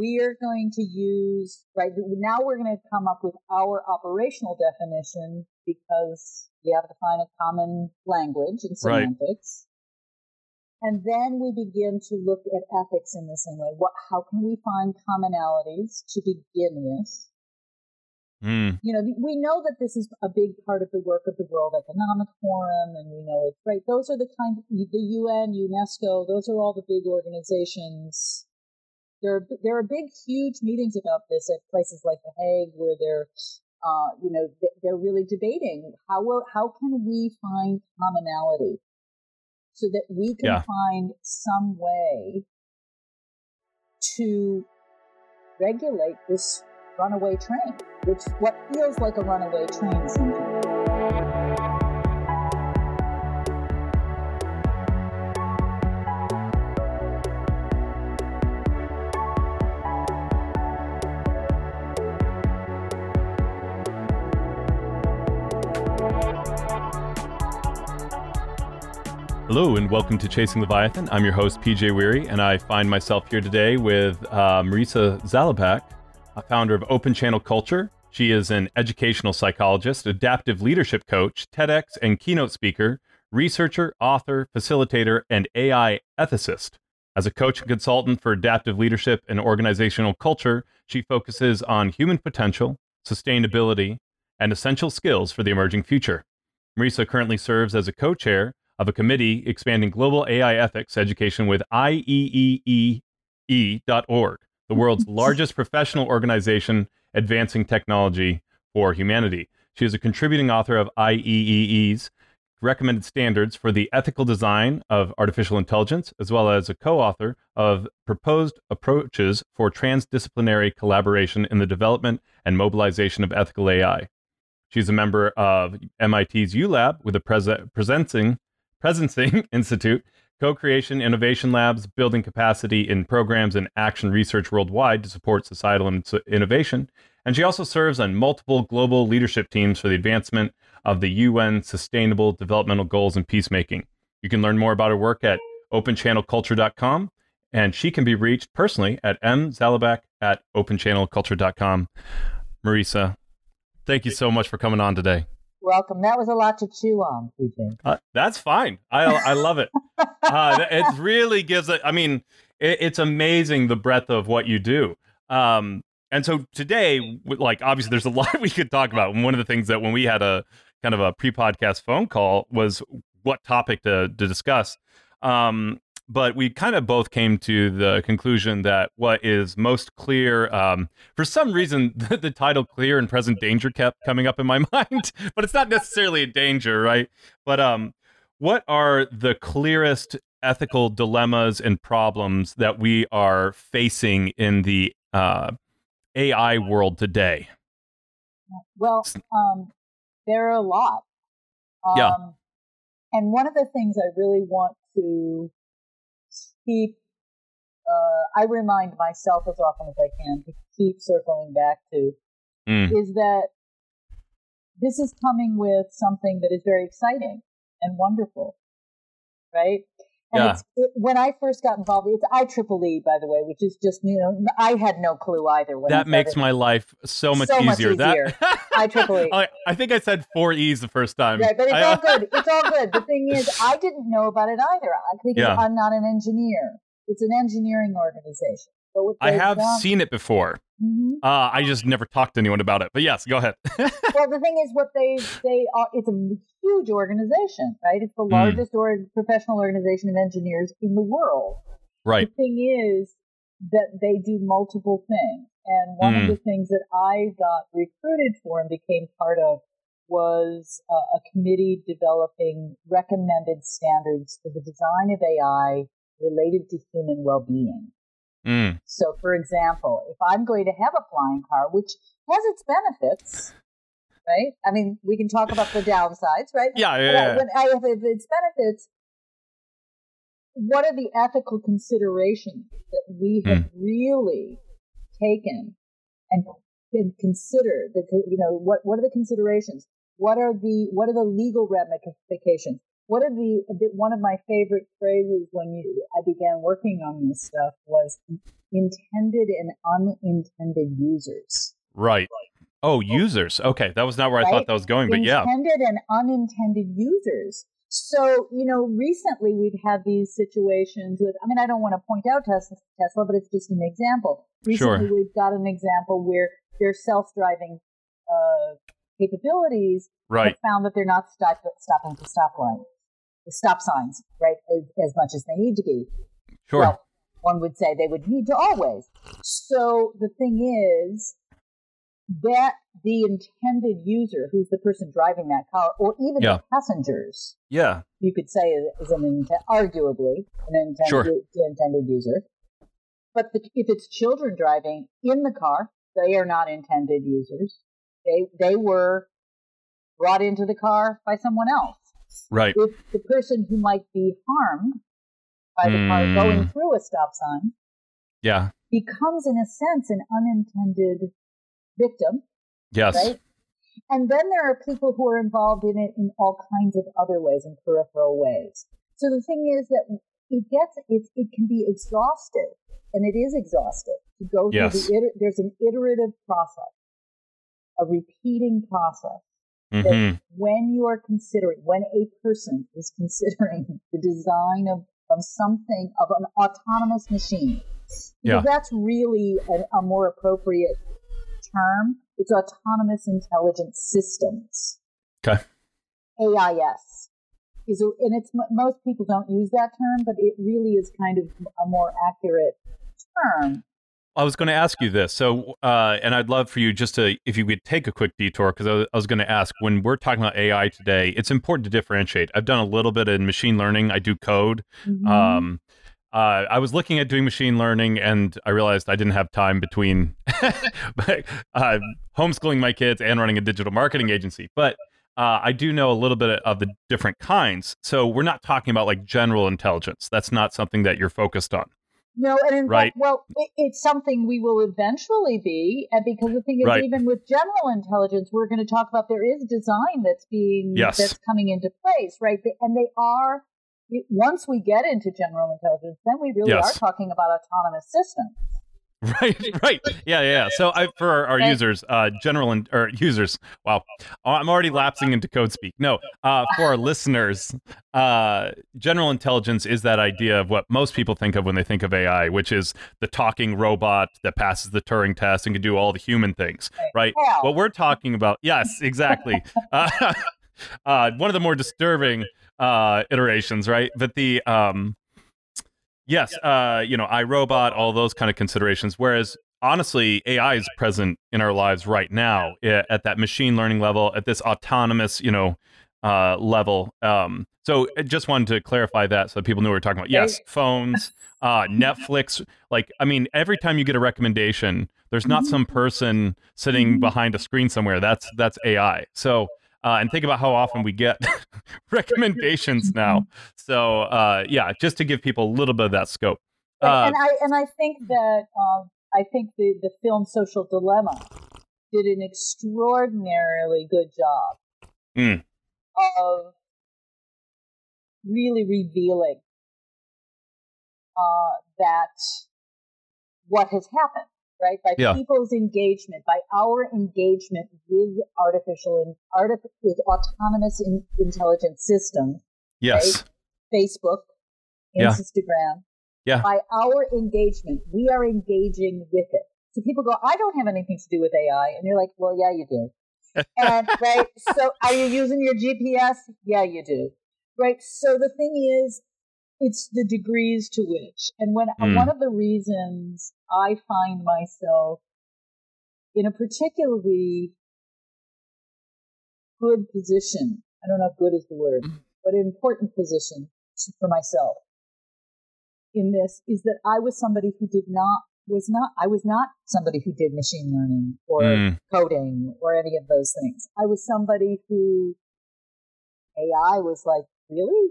we are going to use, right, now we're going to come up with our operational definition because we have to find a common language and semantics. Right. And then we begin to look at ethics in the same way. What, how can we find commonalities to begin with? Mm. You know, we know that this is a big part of the work of the World Economic Forum, and we know it's right. Those are the kind, the UN, UNESCO, those are all the big organizations. There are, there are big, huge meetings about this at places like The Hague where they're, uh, you know, they're really debating how will, how can we find commonality so that we can yeah. find some way to regulate this runaway train, which what feels like a runaway train sometimes. Hello and welcome to Chasing Leviathan. I'm your host, PJ Wehry, and I find myself here today with uh, Marisa Zalabak, a founder of Open Channel Culture. She is an educational psychologist, adaptive leadership coach, TEDx and keynote speaker, researcher, author, facilitator, and AI ethicist. As a coach and consultant for adaptive leadership and organizational culture, she focuses on human potential, sustainability, and essential skills for the emerging future. Marisa currently serves as a co chair of a committee expanding global AI ethics education with IEEE.org the world's largest professional organization advancing technology for humanity. She is a contributing author of IEEE's recommended standards for the ethical design of artificial intelligence, as well as a co author of proposed approaches for transdisciplinary collaboration in the development and mobilization of ethical AI. She's a member of MIT's ULab with a Pres- Presencing, Presencing Institute co creation innovation labs, building capacity in programs and action research worldwide to support societal innovation. And she also serves on multiple global leadership teams for the advancement of the UN Sustainable Developmental Goals and peacemaking. You can learn more about her work at openchannelculture.com, and she can be reached personally at mzalabak at openchannelculture.com. Marisa, thank you so much for coming on today welcome. That was a lot to chew on, PJ. Uh, that's fine. I I love it. Uh, it really gives it. I mean, it, it's amazing the breadth of what you do. Um, and so today, like obviously, there's a lot we could talk about. And one of the things that when we had a kind of a pre-podcast phone call was what topic to to discuss. Um, but we kind of both came to the conclusion that what is most clear, um, for some reason, the, the, title "Clear and Present Danger" kept coming up in my mind, but it's not necessarily a danger, right? But um, what are the clearest ethical dilemmas and problems that we are facing in the uh, AI world today? Well, um, there are a lot. yeah. Um, and one of the things I really want to keep uh, I remind myself as often as I can to keep circling back to mm. is that this is coming with something that is very exciting and wonderful, right? And yeah. It, when I first got involved, it's IEEE, by the way, which is just, you know, I had no clue either. that makes my life so much so easier. Much easier. That IEEE. I, I think I said four E's the first time. Right, but it's I, all good. It's all good. The thing is, I didn't know about it either because yeah. I'm not an engineer. It's an engineering organization. I have seen it before. Mm-hmm. Uh, I just never talked to anyone about it. But yes, go ahead. well, the thing is, what they they are, it's a huge organization, right? It's the mm. largest mm. or professional organization of engineers in the world. Right. The thing is that they do multiple things, and one mm. of the things that I got recruited for and became part of was uh, a committee developing recommended standards for the design of AI related to human well-being. Mm. So, for example, if I'm going to have a flying car, which has its benefits, right? I mean, we can talk about the downsides, right? Yeah, yeah. yeah. When I have its benefits, what are the ethical considerations that we have mm. really taken and, and considered? That you know, what what are the considerations? What are the what are the legal ramifications? One of the one of my favorite phrases when you I began working on this stuff was intended and unintended users. Right. Oh, users. Okay, that was not where right? I thought that was going, but yeah. Intended and unintended users. So, you know, recently we've had these situations with, I mean, I don't want to point out Tesla, Tesla but it's just an example. Recently sure. we've got an example where their self-driving uh, capabilities right. have found that they're not stop, stopping to stop line, stop signs, right, as, as, much as they need to be. Sure. Well, one would say they would need to always. So the thing is, that the intended user, who's the person driving that car, or even yeah. the passengers, yeah, you could say is an arguably an intended, sure. intended user. But the, if it's children driving in the car, they are not intended users. They they were brought into the car by someone else. Right. If the person who might be harmed by the mm. car going hmm. through a stop sign, yeah, becomes in a sense an unintended victim. Yes. Right? And then there are people who are involved in it in all kinds of other ways, in peripheral ways. So the thing is that it gets it, it can be exhaustive, and it is exhaustive to go through yes. the. There's an iterative process, a repeating process. Mm-hmm. When you are considering, when a person is considering the design of, of something, of an autonomous machine, yeah. that's really a, a more appropriate term. It's autonomous intelligent systems. Okay. AIS is, a, and it's most people don't use that term, but it really is kind of a more accurate term. I was going to ask you this. So, uh, and I'd love for you just to, if you could take a quick detour, because I, I was going to ask when we're talking about AI today, it's important to differentiate. I've done a little bit in machine learning, I do code. Mm-hmm. Um, uh, I was looking at doing machine learning and I realized I didn't have time between uh, homeschooling my kids and running a digital marketing agency. But uh, I do know a little bit of the different kinds. So we're not talking about like general intelligence. That's not something that you're focused on. No, and in right. fact, well, it, it's something we will eventually be. And because the thing is, right. even with general intelligence, we're going to talk about there is design that's being yes. that's coming into place, right? And they are once we get into general intelligence, then we really yes. are talking about autonomous systems. Right, right, yeah, yeah. So, I, for our, our users, uh, general and or users, wow, I'm already lapsing into code speak. No, uh, for our listeners, uh, general intelligence is that idea of what most people think of when they think of AI, which is the talking robot that passes the Turing test and can do all the human things, right? What we're talking about, yes, exactly. uh, uh, one of the more disturbing uh, iterations, right? But the um, yes, uh, you know, iRobot, all those kind of considerations. Whereas honestly, AI is present in our lives right now at that machine learning level, at this autonomous, you know, uh, level. Um, so I just wanted to clarify that so people knew what we are talking about. Yes, phones, uh, Netflix. Like, I mean, every time you get a recommendation, there's not some person sitting behind a screen somewhere. That's that's AI. So uh, and think about how often we get recommendations now. So uh, yeah, just to give people a little bit of that scope. Uh, and I and I think that um, I think the the film Social Dilemma did an extraordinarily good job mm. of really revealing uh, that what has happened right? By yeah. people's engagement, by our engagement with artificial and artif- with autonomous in, intelligence systems. Yes. Right? Facebook, yeah. Instagram. Yeah. By our engagement, we are engaging with it. So people go, I don't have anything to do with AI. And you're like, well, yeah, you do. and right. So are you using your GPS? Yeah, you do. Right. So the thing is, it's the degrees to which. And when mm. one of the reasons I find myself in a particularly good position, I don't know if good is the word, mm. but an important position to, for myself in this is that I was somebody who did not was not I was not somebody who did machine learning or mm. coding or any of those things. I was somebody who AI was like, really?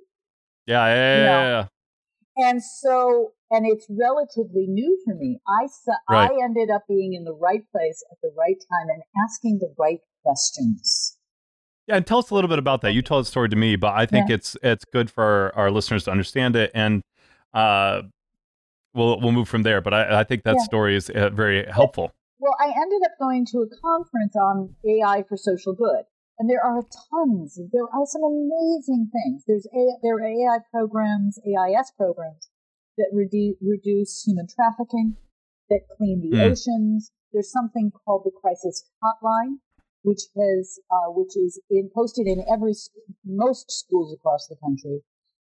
Yeah, yeah, yeah, yeah, yeah. And so, and it's relatively new for me. I right. I ended up being in the right place at the right time and asking the right questions. Yeah, and tell us a little bit about that. You told the story to me, but I think Yeah. it's it's good for our, our listeners to understand it, and uh, we'll we'll move from there. But I, I think that Yeah. story is uh, very helpful. Well, I ended up going to a conference on AI for social good, and there are tons. There are some amazing things. There's a, there are AI programs, AIS programs that redu- reduce human trafficking, that clean the Mm. oceans. There's something called the Crisis Hotline, which has uh, which is in, posted in every most schools across the country,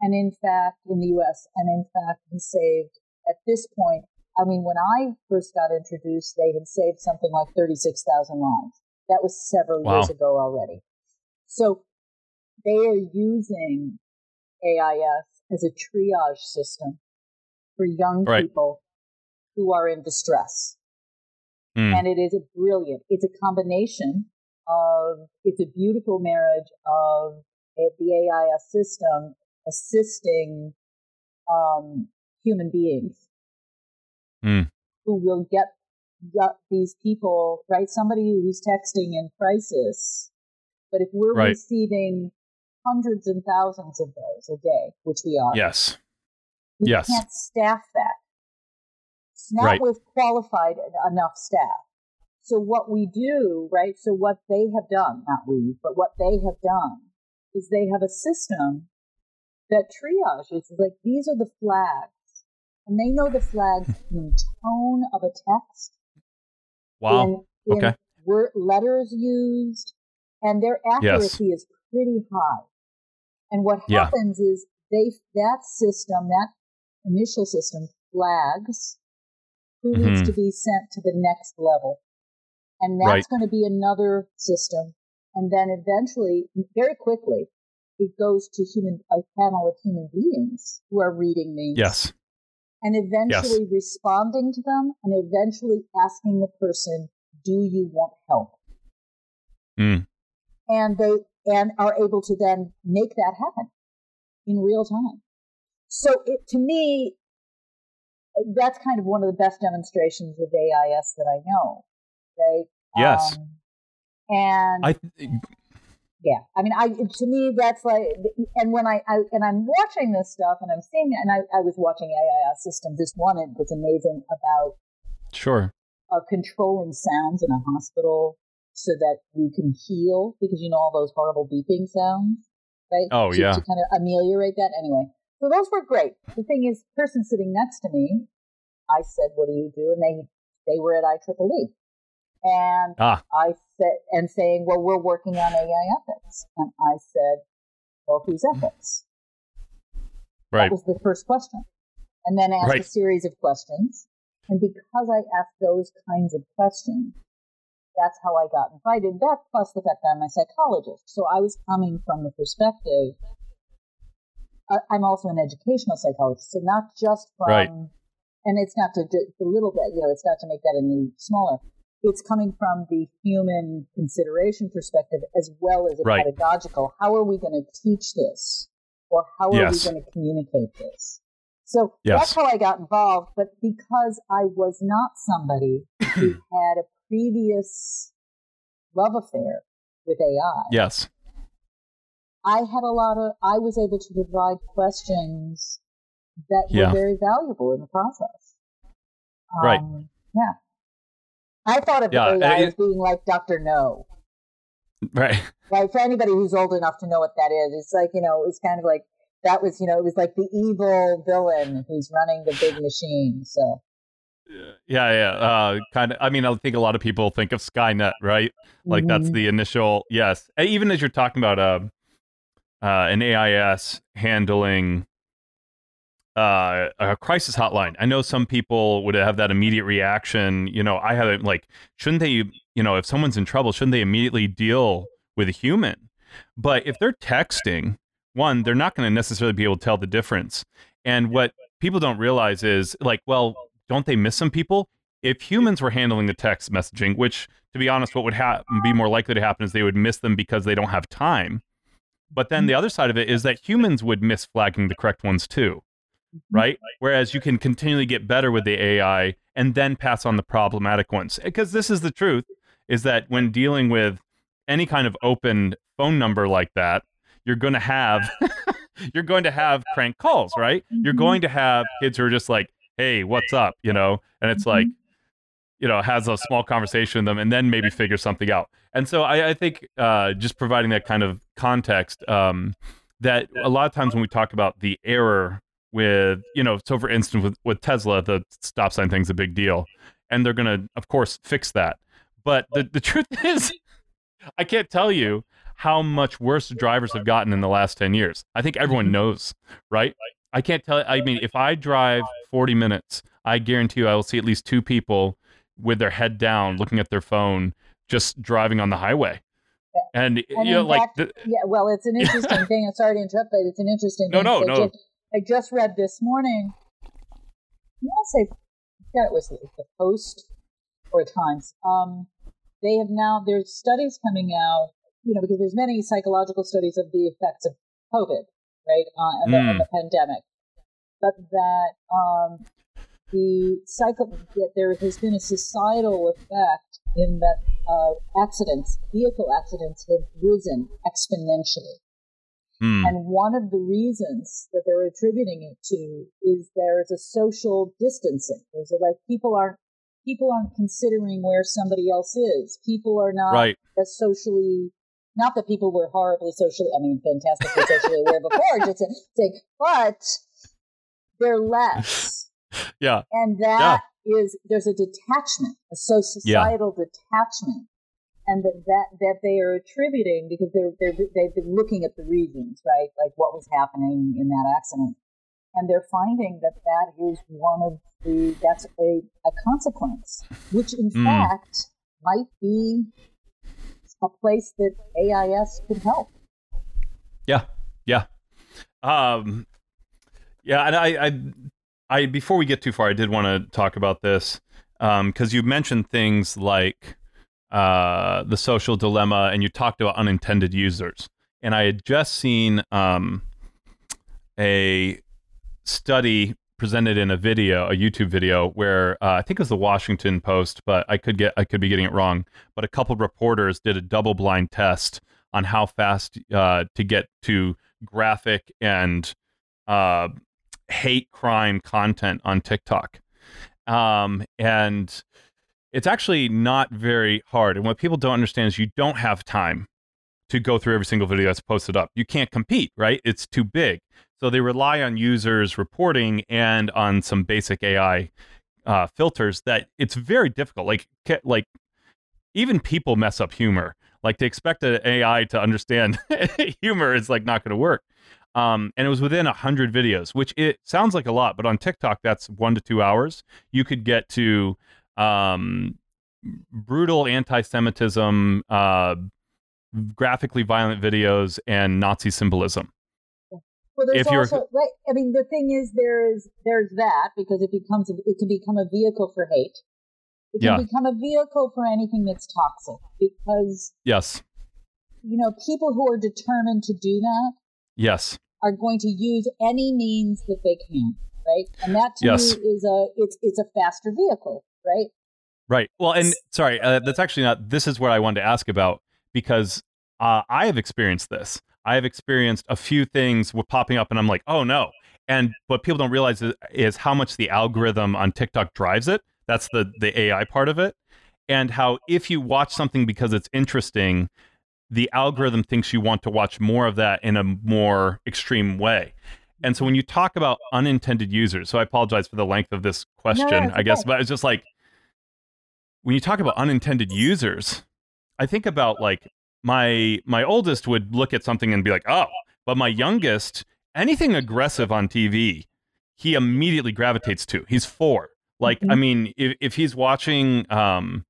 and in fact in the U.S. and in fact has saved at this point I mean, when I first got introduced, they had saved something like 36,000 lives. That was several Wow. years ago already. So they are using AIS as a triage system for young Right. people who are in distress. Mm. And it is a brilliant, it's a combination of, it's a beautiful marriage of the AIS system assisting um, human beings Mm. who will get these people, right? Somebody who's texting in crisis. But if we're Right. receiving hundreds and thousands of those a day, which we are, Yes. we Yes. can't staff that. It's not Right. with qualified enough staff. So what we do, right? So what they have done, not we, but what they have done is they have a system that triages. It's like these are the flags, and they know the flags hmm. in tone of a text, Wow. in, in Okay. word, letters used, and their accuracy is pretty high. And what Yeah. happens is they that system, that initial system, flags who needs Mhm. to be sent to the next level, and that's Right. going to be another system, and then eventually, very quickly, it goes to human a panel of human beings who are reading these Yes. And eventually responding to them and eventually asking the person, do you want help? Mm. And they and are able to then make that happen in real time. So it, to me, that's kind of one of the best demonstrations of AIS that I know, right? Yes. Um, and I yeah, I mean, I to me that's like, and when I, I and I'm watching this stuff and I'm seeing it, and I, I was watching AIS systems. This one that's amazing about sure. uh, controlling sounds in a hospital so that you can heal because you know all those horrible beeping sounds, right? Oh, to, yeah. to kind of ameliorate that. Anyway, so those were great. The thing is, person sitting next to me, I said, "What do you do?" And they they were at IEEE, and Ah. I said, and saying, "Well, we're working on AI ethics," and I said, "Well, whose ethics?" Right. That was the first question. And then asked Right. a series of questions. And because I asked those kinds of questions, that's how I got invited. That plus the fact that I'm a psychologist. So I was coming from the perspective. I'm also an educational psychologist. So not just from, Right. and it's not to a little bit, you know, it's not to make that any smaller. It's coming from the human consideration perspective as well as a Right. pedagogical. How are we going to teach this? Or how are Yes. we going to communicate this? So Yes. that's how I got involved. But because I was not somebody who had a previous love affair with AI, Yes. I had a lot of, I was able to provide questions that Yeah. were very valuable in the process. Right. Um, Yeah. I thought of Yeah, AI it- as being like Dr. No. Right. Right. For anybody who's old enough to know what that is, it's like, you know, it's kind of like, that was, you know, it was like the evil villain who's running the big machine. So, Yeah, yeah. Uh, kind of. I mean, I think a lot of people think of Skynet, right? Like that's Mhm. the initial. Yes. Even as you're talking about uh, uh, an AIS handling uh, a crisis hotline, I know some people would have that immediate reaction. You know, I have like, shouldn't they? You know, if someone's in trouble, shouldn't they immediately deal with a human? But if they're texting, one, they're not going to necessarily be able to tell the difference. And what people don't realize is like, well, don't they miss some people? If humans were handling the text messaging, which to be honest, what would ha- be more likely to happen is they would miss them because they don't have time. But then the other side of it is that humans would miss flagging the correct ones too, right? Whereas you can continually get better with the AI and then pass on the problematic ones. Because this is the truth is that when dealing with any kind of open phone number like that, you're going to have you're going to have crank calls, right? Mm-hmm. You're going to have kids who are just like, "Hey, what's up?" you know, and it's mm-hmm. like you know has a small conversation with them and then maybe figure something out and so i, I think uh, just providing that kind of context um, that a lot of times when we talk about the error with you know so for instance with, with tesla the stop sign thing's a big deal and they're going to of course fix that but the, the truth is i can't tell you how much worse drivers have gotten in the last 10 years i think everyone mm-hmm. knows right i can't tell i mean if i drive 40 minutes i guarantee you i will see at least two people with their head down looking at their phone just driving on the highway and, and you know, like the, yeah, well, it's an interesting thing. I'm sorry to interrupt, but it's an interesting. No, thing. no, no. I just read this morning. I want to say, it was the Post or Times. Um, they have now there's studies coming out, you know, because there's many psychological studies of the effects of COVID, right, uh, and, mm. the, the pandemic, but that um, the cycle that there has been a societal effect in that uh, accidents, vehicle accidents, have risen exponentially. Mm. And one of the reasons that they're attributing it to is there is a social distancing. There's a, like people aren't people aren't considering where somebody else is. People are not right. as socially not that people were horribly socially I mean fantastically socially aware before, just saying, but they're less. Yeah. And that yeah. is there's a detachment, a societal yeah. detachment and that, that that they are attributing because they're, they're they've been looking at the reasons, right? Like what was happening in that accident, and they're finding that that is one of the that's a, a consequence, which in mm. fact might be a place that AIS could help. Yeah, yeah, um, yeah, and I, I, I before we get too far, I did want to talk about this because um, you mentioned things like uh, the social dilemma, and you talked about unintended users. And I had just seen um, a study presented in a video, a YouTube video, where uh, I think it was the Washington Post, but I could get I could be getting it wrong. But a couple reporters did a double blind test on how fast uh, to get to graphic and uh, hate crime content on TikTok. Um, and it's actually not very hard. And what people don't understand is you don't have time to go through every single video that's posted up. You can't compete, right? It's too big. So they rely on users reporting and on some basic AI uh, filters that it's very difficult. Like, like even people mess up humor. Like to expect an AI to understand humor is like not going to work. Um, and it was within a hundred videos, which it sounds like a lot, but on TikTok that's one to two hours. You could get to um, brutal anti-Semitism, uh, graphically violent videos, and Nazi symbolism. Well, there's if also right. I mean, the thing is, there is there's that because it becomes it can become a vehicle for hate. It can yeah. become a vehicle for anything that's toxic because yes, you know, people who are determined to do that yes are going to use any means that they can, right? And that to yes. me is a it's it's a faster vehicle right? Right. Well, and sorry, uh, that's actually not. This is what I wanted to ask about because uh, I have experienced this. I have experienced a few things with popping up, and I'm like, oh no. And what people don't realize is, is how much the algorithm on TikTok drives it. That's the the AI part of it, and how if you watch something because it's interesting, the algorithm thinks you want to watch more of that in a more extreme way. And so when you talk about unintended users, so I apologize for the length of this question, no, I guess, but it's just like when you talk about unintended users, I think about like my my oldest would look at something and be like, "Oh," but my youngest, anything aggressive on TV, he immediately gravitates to. He's 4. Like, mm-hmm. I mean, if if he's watching um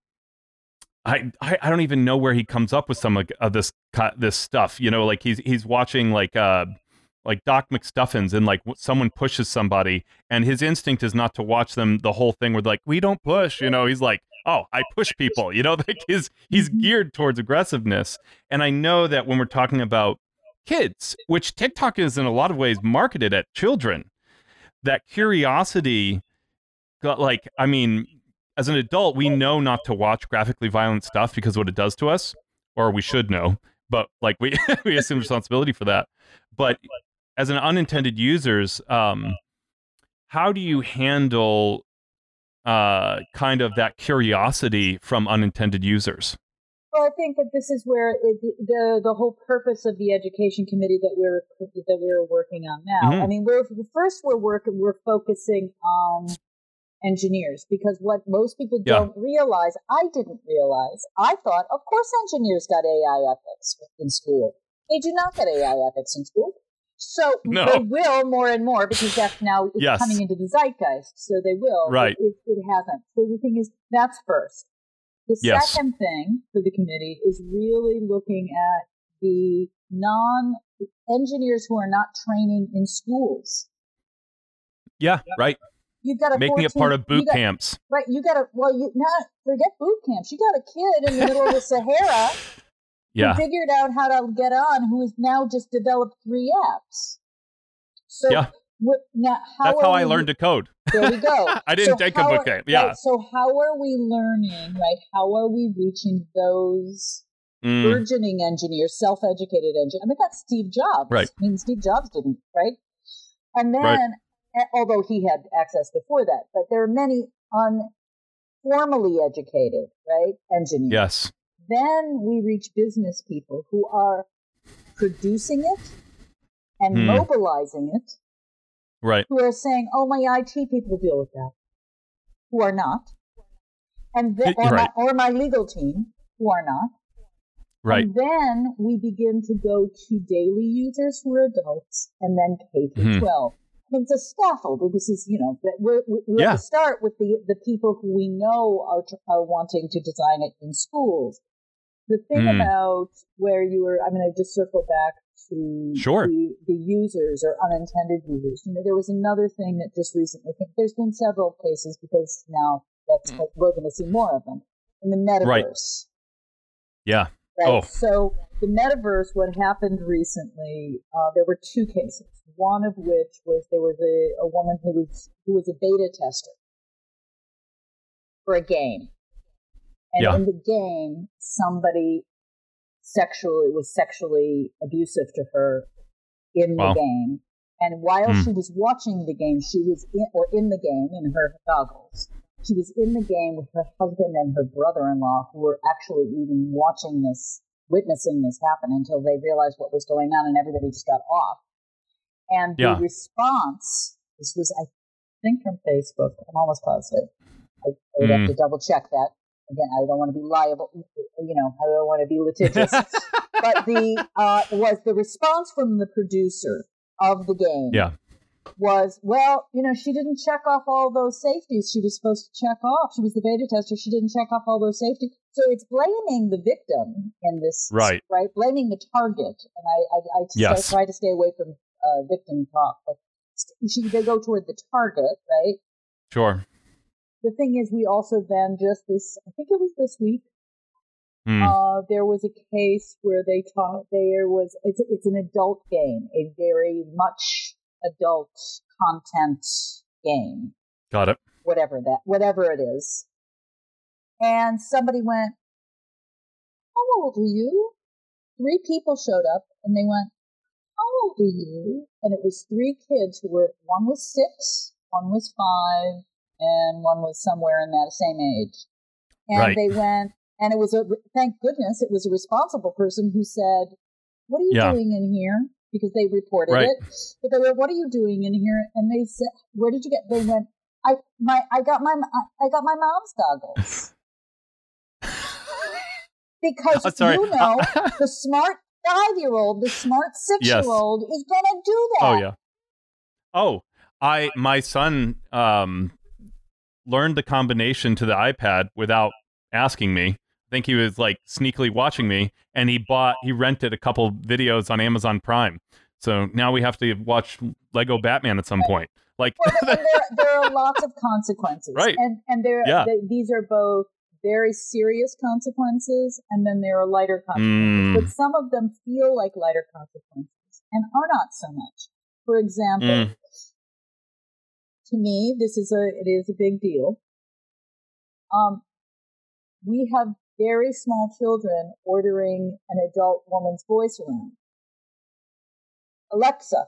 I, I don't even know where he comes up with some of this this stuff. You know, like he's he's watching like uh like Doc McStuffins and like someone pushes somebody and his instinct is not to watch them the whole thing with like we don't push, you know, he's like oh, I push people. You know, like his he's mm-hmm. geared towards aggressiveness. And I know that when we're talking about kids, which TikTok is in a lot of ways marketed at children, that curiosity got like, I mean, as an adult, we know not to watch graphically violent stuff because what it does to us. or we should know, but like we we assume responsibility for that. But as an unintended users, um, how do you handle uh, kind of that curiosity from unintended users? Well, I think that this is where it, the the whole purpose of the education committee that we're that we're working on now. Mm-hmm. I mean, we're first we're working we're focusing on engineers because what most people yeah. don't realize, I didn't realize. I thought, of course, engineers got AI ethics in school. They do not get AI ethics in school. So no. they will more and more because that's now yes. coming into the zeitgeist. So they will. Right. It, it, it hasn't. So the thing is, that's first. The yes. second thing for the committee is really looking at the non engineers who are not training in schools. Yeah, right. You've got a making 14, it part of boot got, camps. Right. You got a well, you not forget boot camps. You got a kid in the middle of the Sahara yeah. who figured out how to get on, who has now just developed three apps. So yeah. What, now, how That's how we, I learned to code. There we go. I didn't so take a book. Yeah. Right, so how are we learning? Right? How are we reaching those mm. burgeoning engineers, self-educated engineers? I mean, that's Steve Jobs. Right. I mean, Steve Jobs didn't. Right. And then, right. although he had access before that, but there are many unformally educated, right, engineers. Yes. Then we reach business people who are producing it and hmm. mobilizing it right who are saying oh my it people deal with that who are not and then or, right. my, or my legal team who are not right and then we begin to go to daily users who are adults and then k through hmm 12 I it's a scaffold. This is, you know, we're, we yeah. have to start with the the people who we know are are wanting to design it in schools. The thing mm. about where you were, I'm going to just circle back to sure. the, the users or unintended users. You know, there was another thing that just recently, there's been several cases because now that's mm. we're going to see more of them in the metaverse. Right. Yeah. Right. Oh. So the metaverse, what happened recently, uh, there were two cases. One of which was there was a, a woman who was who was a beta tester for a game, and yeah. in the game, somebody sexually was sexually abusive to her in the game. And while mm. she was watching the game, she was in, or in the game in her goggles. She was in the game with her husband and her brother-in-law, who were actually even watching this, witnessing this happen until they realized what was going on, and everybody just got off. And the yeah. response, this was, I think, from Facebook. I'm almost positive. I, I would mm. have to double check that again, I don't want to be liable, you know, I don't want to be litigious. but the uh, was the response from the producer of the game. Yeah. Was well, you know, she didn't check off all those safeties she was supposed to check off. She was the beta tester. She didn't check off all those safeties. So it's blaming the victim in this, right? Right, blaming the target. And I, I, I yes. try to stay away from uh, victim talk, but she, they go toward the target, right? Sure the thing is, we also then just this, I think it was this week, mm. uh, there was a case where they taught, there was, it's, it's an adult game, a very much adult content game. Got it. Whatever that, whatever it is. And somebody went, how old are you? Three people showed up and they went, how old are you? And it was three kids who were, one was six, one was five, and one was somewhere in that same age. And right. they went, and it was a, thank goodness, it was a responsible person who said, What are you yeah. doing in here? Because they reported right. it. But they were, What are you doing in here? And they said, Where did you get? They went, I, my, I got my, I got my mom's goggles. because oh, you know, the smart five year old, the smart six year old yes. is going to do that. Oh, yeah. Oh, I, my son, um, learned the combination to the iPad without asking me. I think he was like sneakily watching me, and he bought, he rented a couple videos on Amazon Prime. So now we have to watch Lego Batman at some point. Like there, there, are lots of consequences, right? And and there, yeah. they, these are both very serious consequences, and then there are lighter consequences. Mm. But some of them feel like lighter consequences, and are not so much. For example, mm to me, this is a it is a big deal. Um, we have very small children ordering an adult woman's voice around. Alexa,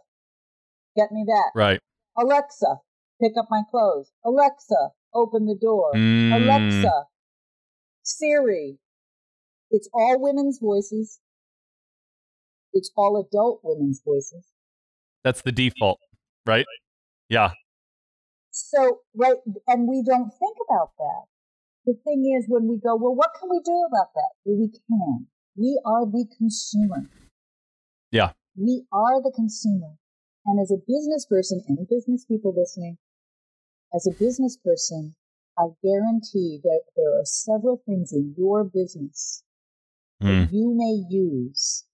get me that. Right. Alexa, pick up my clothes. Alexa, open the door. Mm. Alexa, Siri. It's all women's voices. It's all adult women's voices. That's the default, right? Yeah. So, right, and we don't think about that. The thing is, when we go, well, what can we do about that? Well, we can. We are the consumer. Yeah. We are the consumer. And as a business person, any business people listening, as a business person, I guarantee that there are several things in your business Mm. that you may use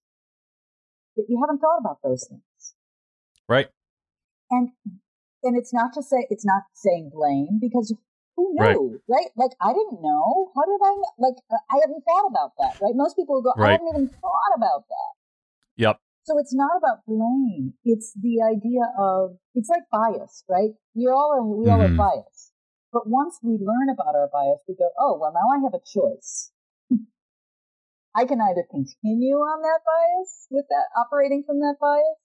that you haven't thought about those things. Right. And and it's not to say it's not saying blame because who knew, right? Like I didn't know. How did I know? Like uh, I haven't thought about that, right? Most people go, I Right. haven't even thought about that. Yep. So it's not about blame. It's the idea of it's like bias, right? We all are we all Mhm. are biased. But once we learn about our bias, we go, oh well, now I have a choice. I can either continue on that bias with that operating from that bias,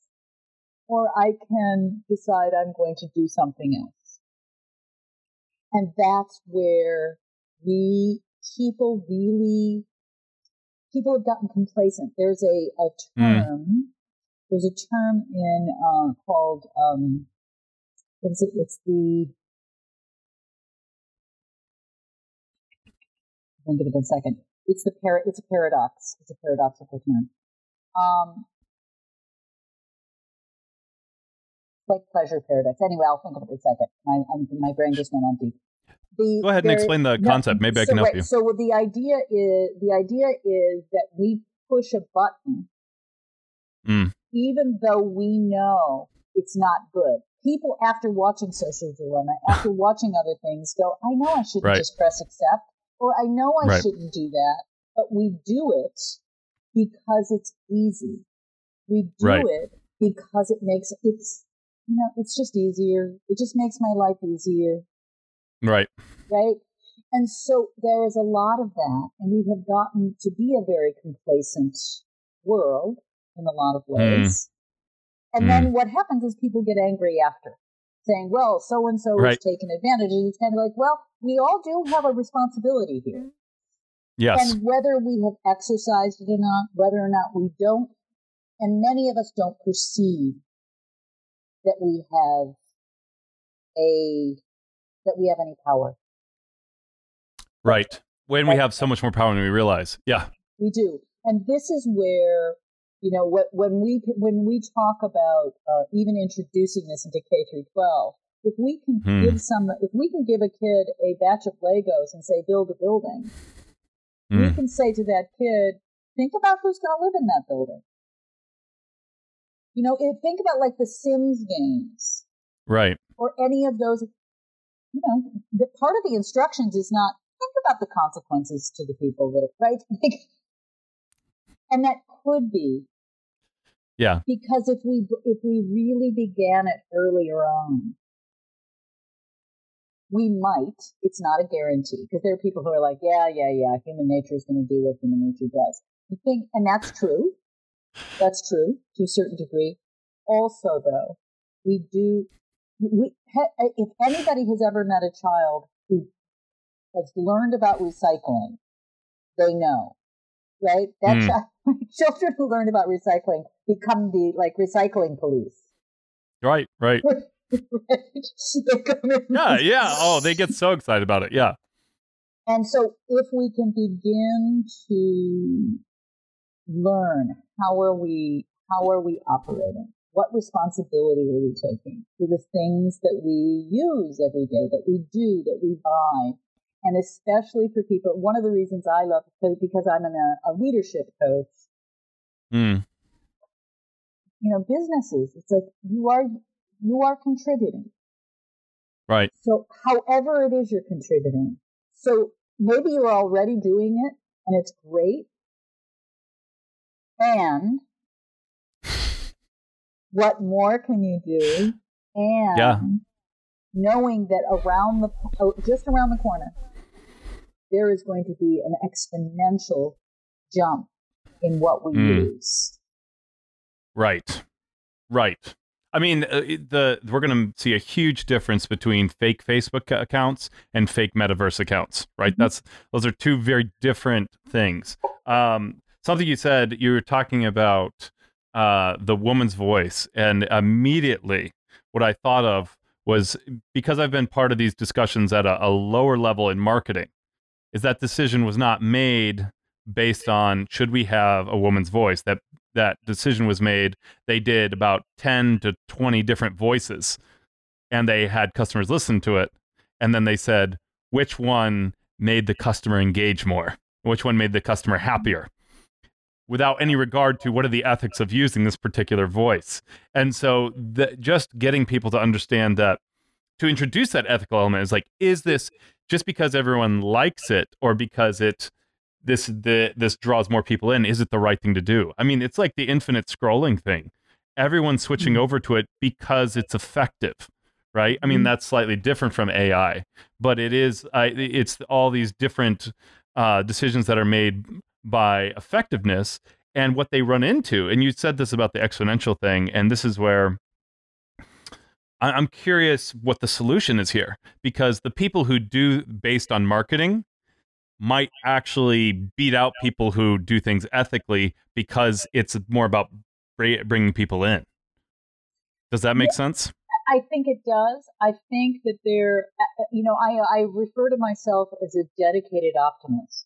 or I can decide I'm going to do something else. And that's where we people really people have gotten complacent. There's a, a Mm. term there's a term in uh, called um, what is it? It's the think of it in a second. It's the par- It's a paradox. It's a paradoxical term. Um, like pleasure paradox. Anyway, I'll think of it in a second. My I'm, my brain just went empty. The, Go ahead and explain the no, concept. Maybe I can help right, you. So the idea is the idea is that we push a button, Mm. even though we know it's not good. People, after watching Social Dilemma, after watching other things, go, "I know I shouldn't Right. just press accept, or I know I Right. shouldn't do that," but we do it because it's easy. We do it because it makes it's you know it's just easier. It just makes my life easier Right. right? And so there is a lot of that, and we have gotten to be a very complacent world in a lot of hmm. ways. And hmm. then what happens is people get angry after, saying, "Well, so and so Right. taking advantage." And it's kind of like, "Well, we all do have a responsibility here, Yes. and whether we have exercised it or not, whether or not we don't, and many of us don't perceive that we have a that we have any power." Right. When we have so much more power than we realize. Yeah. We do, and this is where you know when we when we talk about uh, even introducing this into K through twelve. If we can Hmm. give some, if we can give a kid a batch of Legos and say build a building, we Mm. can say to that kid, think about who's going to live in that building. You know, if, think about like the Sims games Right. or any of those. You know, the part of the instructions is not think about the consequences to the people that are, right, Like, and that could be Yeah. because if we if we really began it earlier on, we might. It's not a guarantee because there are people who are like, yeah, yeah, yeah, human nature is going to do what human nature does. The thing, and that's true. That's true to a certain degree. Also, though, we do. We, if anybody has ever met a child who has learned about recycling, they know, right? That Hmm. child, children who learn about recycling become the like recycling police. Right. Right. right? They come in- Yeah. Yeah. Oh, they get so excited about it. Yeah. And so if we can begin to learn how are we how are we operating? What responsibility are we taking for the things that we use every day, that we do, that we buy? And especially for people, one of the reasons I love because, because I'm an, a, a leadership coach, Mm. you know, businesses, it's like you are you are contributing. Right. So, however it is you're contributing. So, maybe you're already doing it and it's great. And what more can you do? And Yeah. knowing that around the, oh, just around the corner, there is going to be an exponential jump in what we mm. use. Right. Right. I mean, uh, the we're going to see a huge difference between fake Facebook accounts and fake metaverse accounts, right? Mm-hmm. That's those are two very different things. Um, something you said you were talking about uh, the woman's voice, and immediately what I thought of was because I've been part of these discussions at a, a lower level in marketing, is that decision was not made based on should we have a woman's voice? That that decision was made they did about 10 to 20 different voices and they had customers listen to it and then they said which one made the customer engage more? Which one made the customer happier without any regard to what are the ethics of using this particular voice and so the, just getting people to understand that to introduce that ethical element is like is this just because everyone likes it or because it this the this draws more people in is it the right thing to do i mean it's like the infinite scrolling thing everyone's switching mm-hmm. over to it because it's effective right i mean mm-hmm. that's slightly different from ai but it is uh, it's all these different uh, decisions that are made by effectiveness and what they run into and you said this about the exponential thing and this is where I'm curious what the solution is here because the people who do based on marketing might actually beat out people who do things ethically because it's more about bringing people in. Does that make yeah, sense? I think it does. I think that there, uh, uh, you know, I I refer to myself as a dedicated optimist.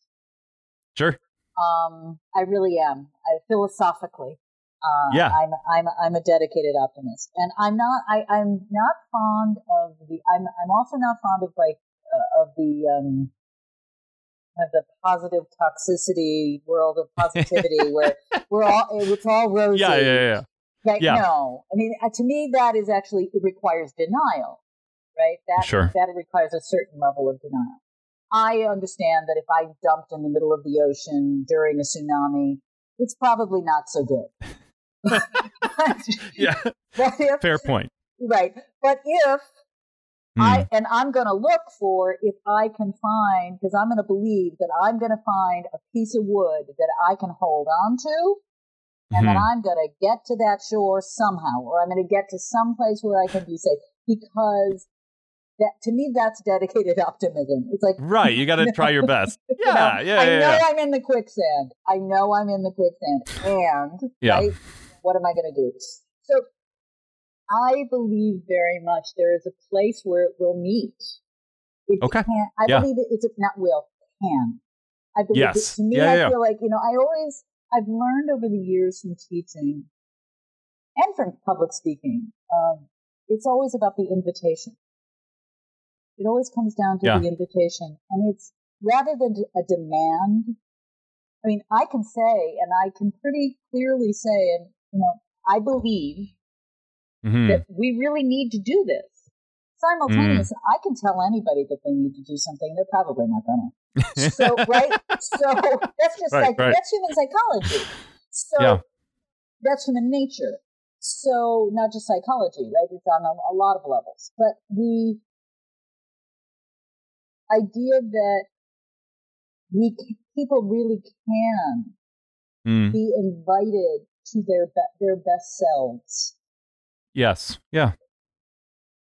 Sure. Um, I really am. I, philosophically, uh, yeah. I'm I'm I'm a dedicated optimist, and I'm not. I I'm not fond of the. I'm I'm also not fond of like uh, of the um of the positive toxicity world of positivity where we're all it's all rosy. Yeah, yeah, yeah. Like, yeah. No, I mean, uh, to me, that is actually it requires denial, right? That sure. that requires a certain level of denial. I understand that if I dumped in the middle of the ocean during a tsunami, it's probably not so good. yeah, if, fair point. Right, but if Mm. I and I'm going to look for if I can find because I'm going to believe that I'm going to find a piece of wood that I can hold on to, and mm-hmm. that I'm going to get to that shore somehow, or I'm going to get to some place where I can be safe because. That, to me, that's dedicated optimism. It's like right, you got to try your best. Yeah, you know, yeah, I know yeah. I'm in the quicksand. I know I'm in the quicksand, and yeah. right, what am I going to do? So I believe very much there is a place where it will meet. It okay. Can, I yeah. believe it, it's not will, can. I believe yes. it, to me, yeah, I yeah. feel like, you know, I always, I've learned over the years from teaching and from public speaking, um, it's always about the invitation. It always comes down to yeah. the invitation. And it's rather than a demand. I mean, I can say, and I can pretty clearly say, and, you know, I believe mm-hmm. that we really need to do this. Simultaneously, mm. I can tell anybody that they need to do something. They're probably not gonna. so right, so that's just right, like right. that's human psychology. So yeah. that's human nature. So not just psychology, right? It's on a, a lot of levels. But the idea that we people really can mm. be invited to their be- their best selves Yes. Yeah.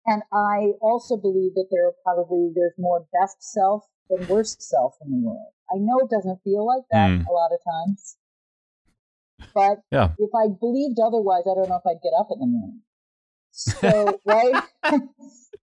And I also believe that there are probably there's more best self than worst self in the world. I know it doesn't feel like that mm. a lot of times. But yeah. if I believed otherwise, I don't know if I'd get up in the morning. So right?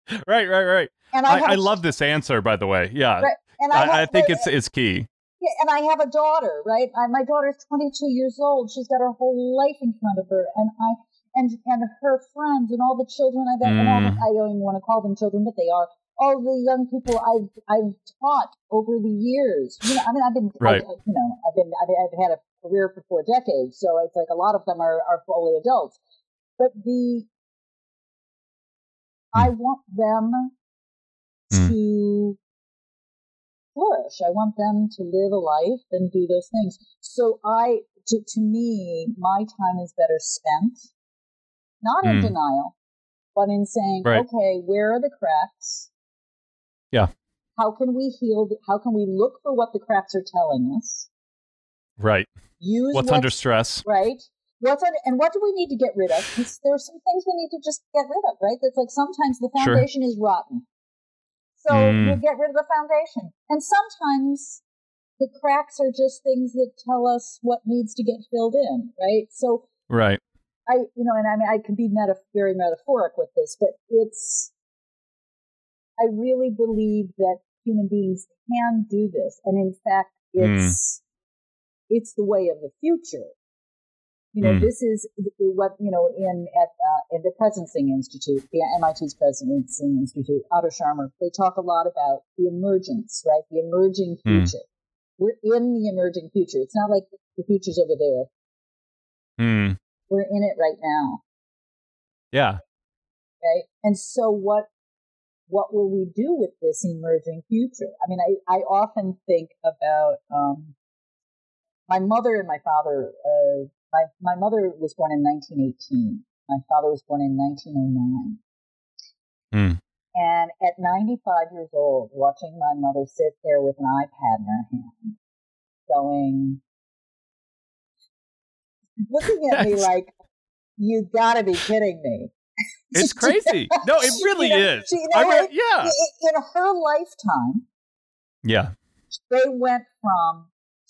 right, right, right. And I, I, I love this answer, by the way. Yeah. Right. And I, I, think it's it's key. Yeah, and I have a daughter, right? I, my daughter's 22 years old. She's got her whole life in front of her, and I and and her friends and all the children I've mm. and all the, mm. I don't even want to call them children, but they are all the young people I've I've taught over the years. You know, I mean, I've been right. I, you know I've been I've, I've had a career for four decades, so it's like a lot of them are are fully adults. But the. I want them mm. to flourish. I want them to live a life and do those things. So I, to, to me, my time is better spent not in mm. denial, but in saying, right. okay, where are the cracks? Yeah. how can we heal? How can we look for what the cracks are telling us? Right. Use what's, what's under stress. Right. What's under, and what do we need to get rid of? There are some things we need to just get rid of, right? That's like sometimes the foundation sure. is rotten. So mm. you get rid of the foundation. And sometimes the cracks are just things that tell us what needs to get filled in, right? So Right. I you know, and I mean I can be meta- very metaphoric with this, but it's I really believe that human beings can do this. And in fact hmm. it's mm. it's the way of the future. You know, mm. this is what you know in at uh, in the Presencing Institute, the MIT's Presencing Institute. Otto Scharmer, they talk a lot about the emergence, right? The emerging hmm. future. Mm. We're in the emerging future. It's not like the future's over there. Mm. We're in it right now. Yeah. Okay. And so what what will we do with this emerging future? I mean, I, I often think about um, my mother and my father. Uh, my my mother was born in 1918. My father was born in 1909. Mm. And at 95 years old, watching my mother sit there with an iPad in her hand, going, looking at me like, you gotta be kidding me. It's crazy. no, it really you know, is. She, you know, re- yeah. In her lifetime, yeah, they went from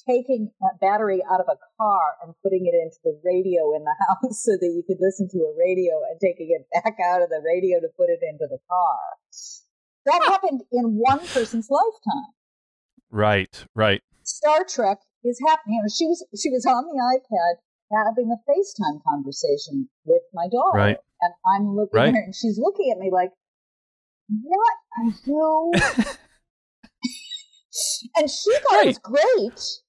taking a battery out of a car and putting it into the radio in the house so that you could listen to a radio and taking it back out of the radio to put it into the car. That happened in one person's lifetime. Right, right. Star Trek is happening. You know, she was she was on the iPad having a FaceTime conversation with my daughter. Right. And I'm looking right. at her and she's looking at me like, What are you and she thought right. it was great.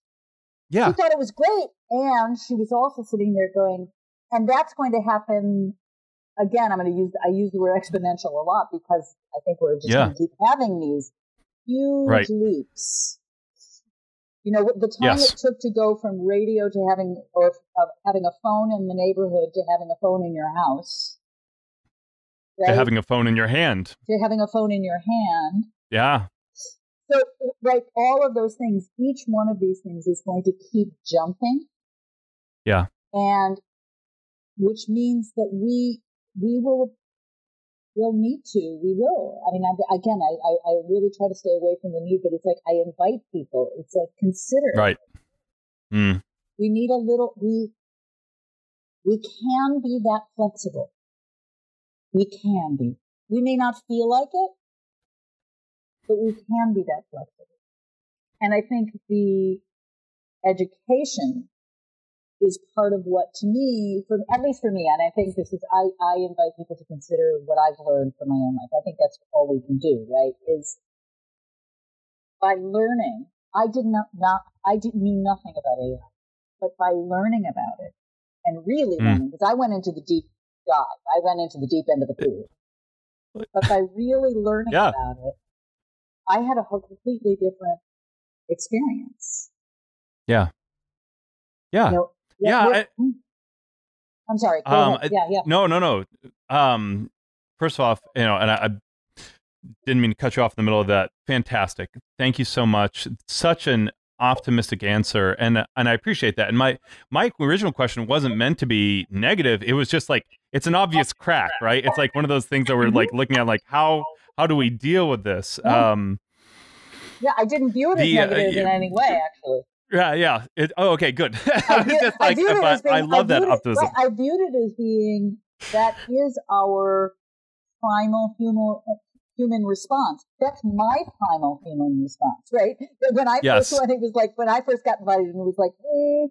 Yeah. She thought it was great. And she was also sitting there going, and that's going to happen again. I'm going to use, I use the word exponential a lot because I think we're just yeah. going to keep having these huge right. leaps. You know, the time yes. it took to go from radio to having, or uh, having a phone in the neighborhood to having a phone in your house. Right? To having a phone in your hand. To having a phone in your hand. Yeah. So, like all of those things, each one of these things is going to keep jumping. Yeah. And which means that we we will will need to. We will. I mean, I, again, I, I, I really try to stay away from the need, but it's like I invite people. It's like consider. Right. Mm. We need a little. We we can be that flexible. We can be. We may not feel like it, but we can be that flexible. And I think the education is part of what to me, for at least for me, and I think this is I, I invite people to consider what I've learned from my own life. I think that's all we can do, right? Is by learning, I did not, not I didn't knew nothing about AI, but by learning about it and really mm. learning, because I went into the deep dive, I went into the deep end of the pool. But by really learning yeah. about it, I had a completely different experience. Yeah. Yeah. You know, yeah. I, hmm. I'm sorry. Um, yeah, yeah. No, no, no. Um, first off, you know, and I, I didn't mean to cut you off in the middle of that. Fantastic. Thank you so much. Such an optimistic answer and and I appreciate that. And my my original question wasn't meant to be negative. It was just like it's an obvious crack, right? It's like one of those things that we're like mm-hmm. looking at like how how do we deal with this? Yeah. Um Yeah, I didn't view it as the, uh, negative uh, in any way actually. Yeah, yeah. It, oh, okay, good. I, view, like, I, but being, I love I that optimism. It, I viewed it as being that is our primal human human response. That's my primal human response, right? When I yes. first went, it was like when I first got invited, and it was like, eh,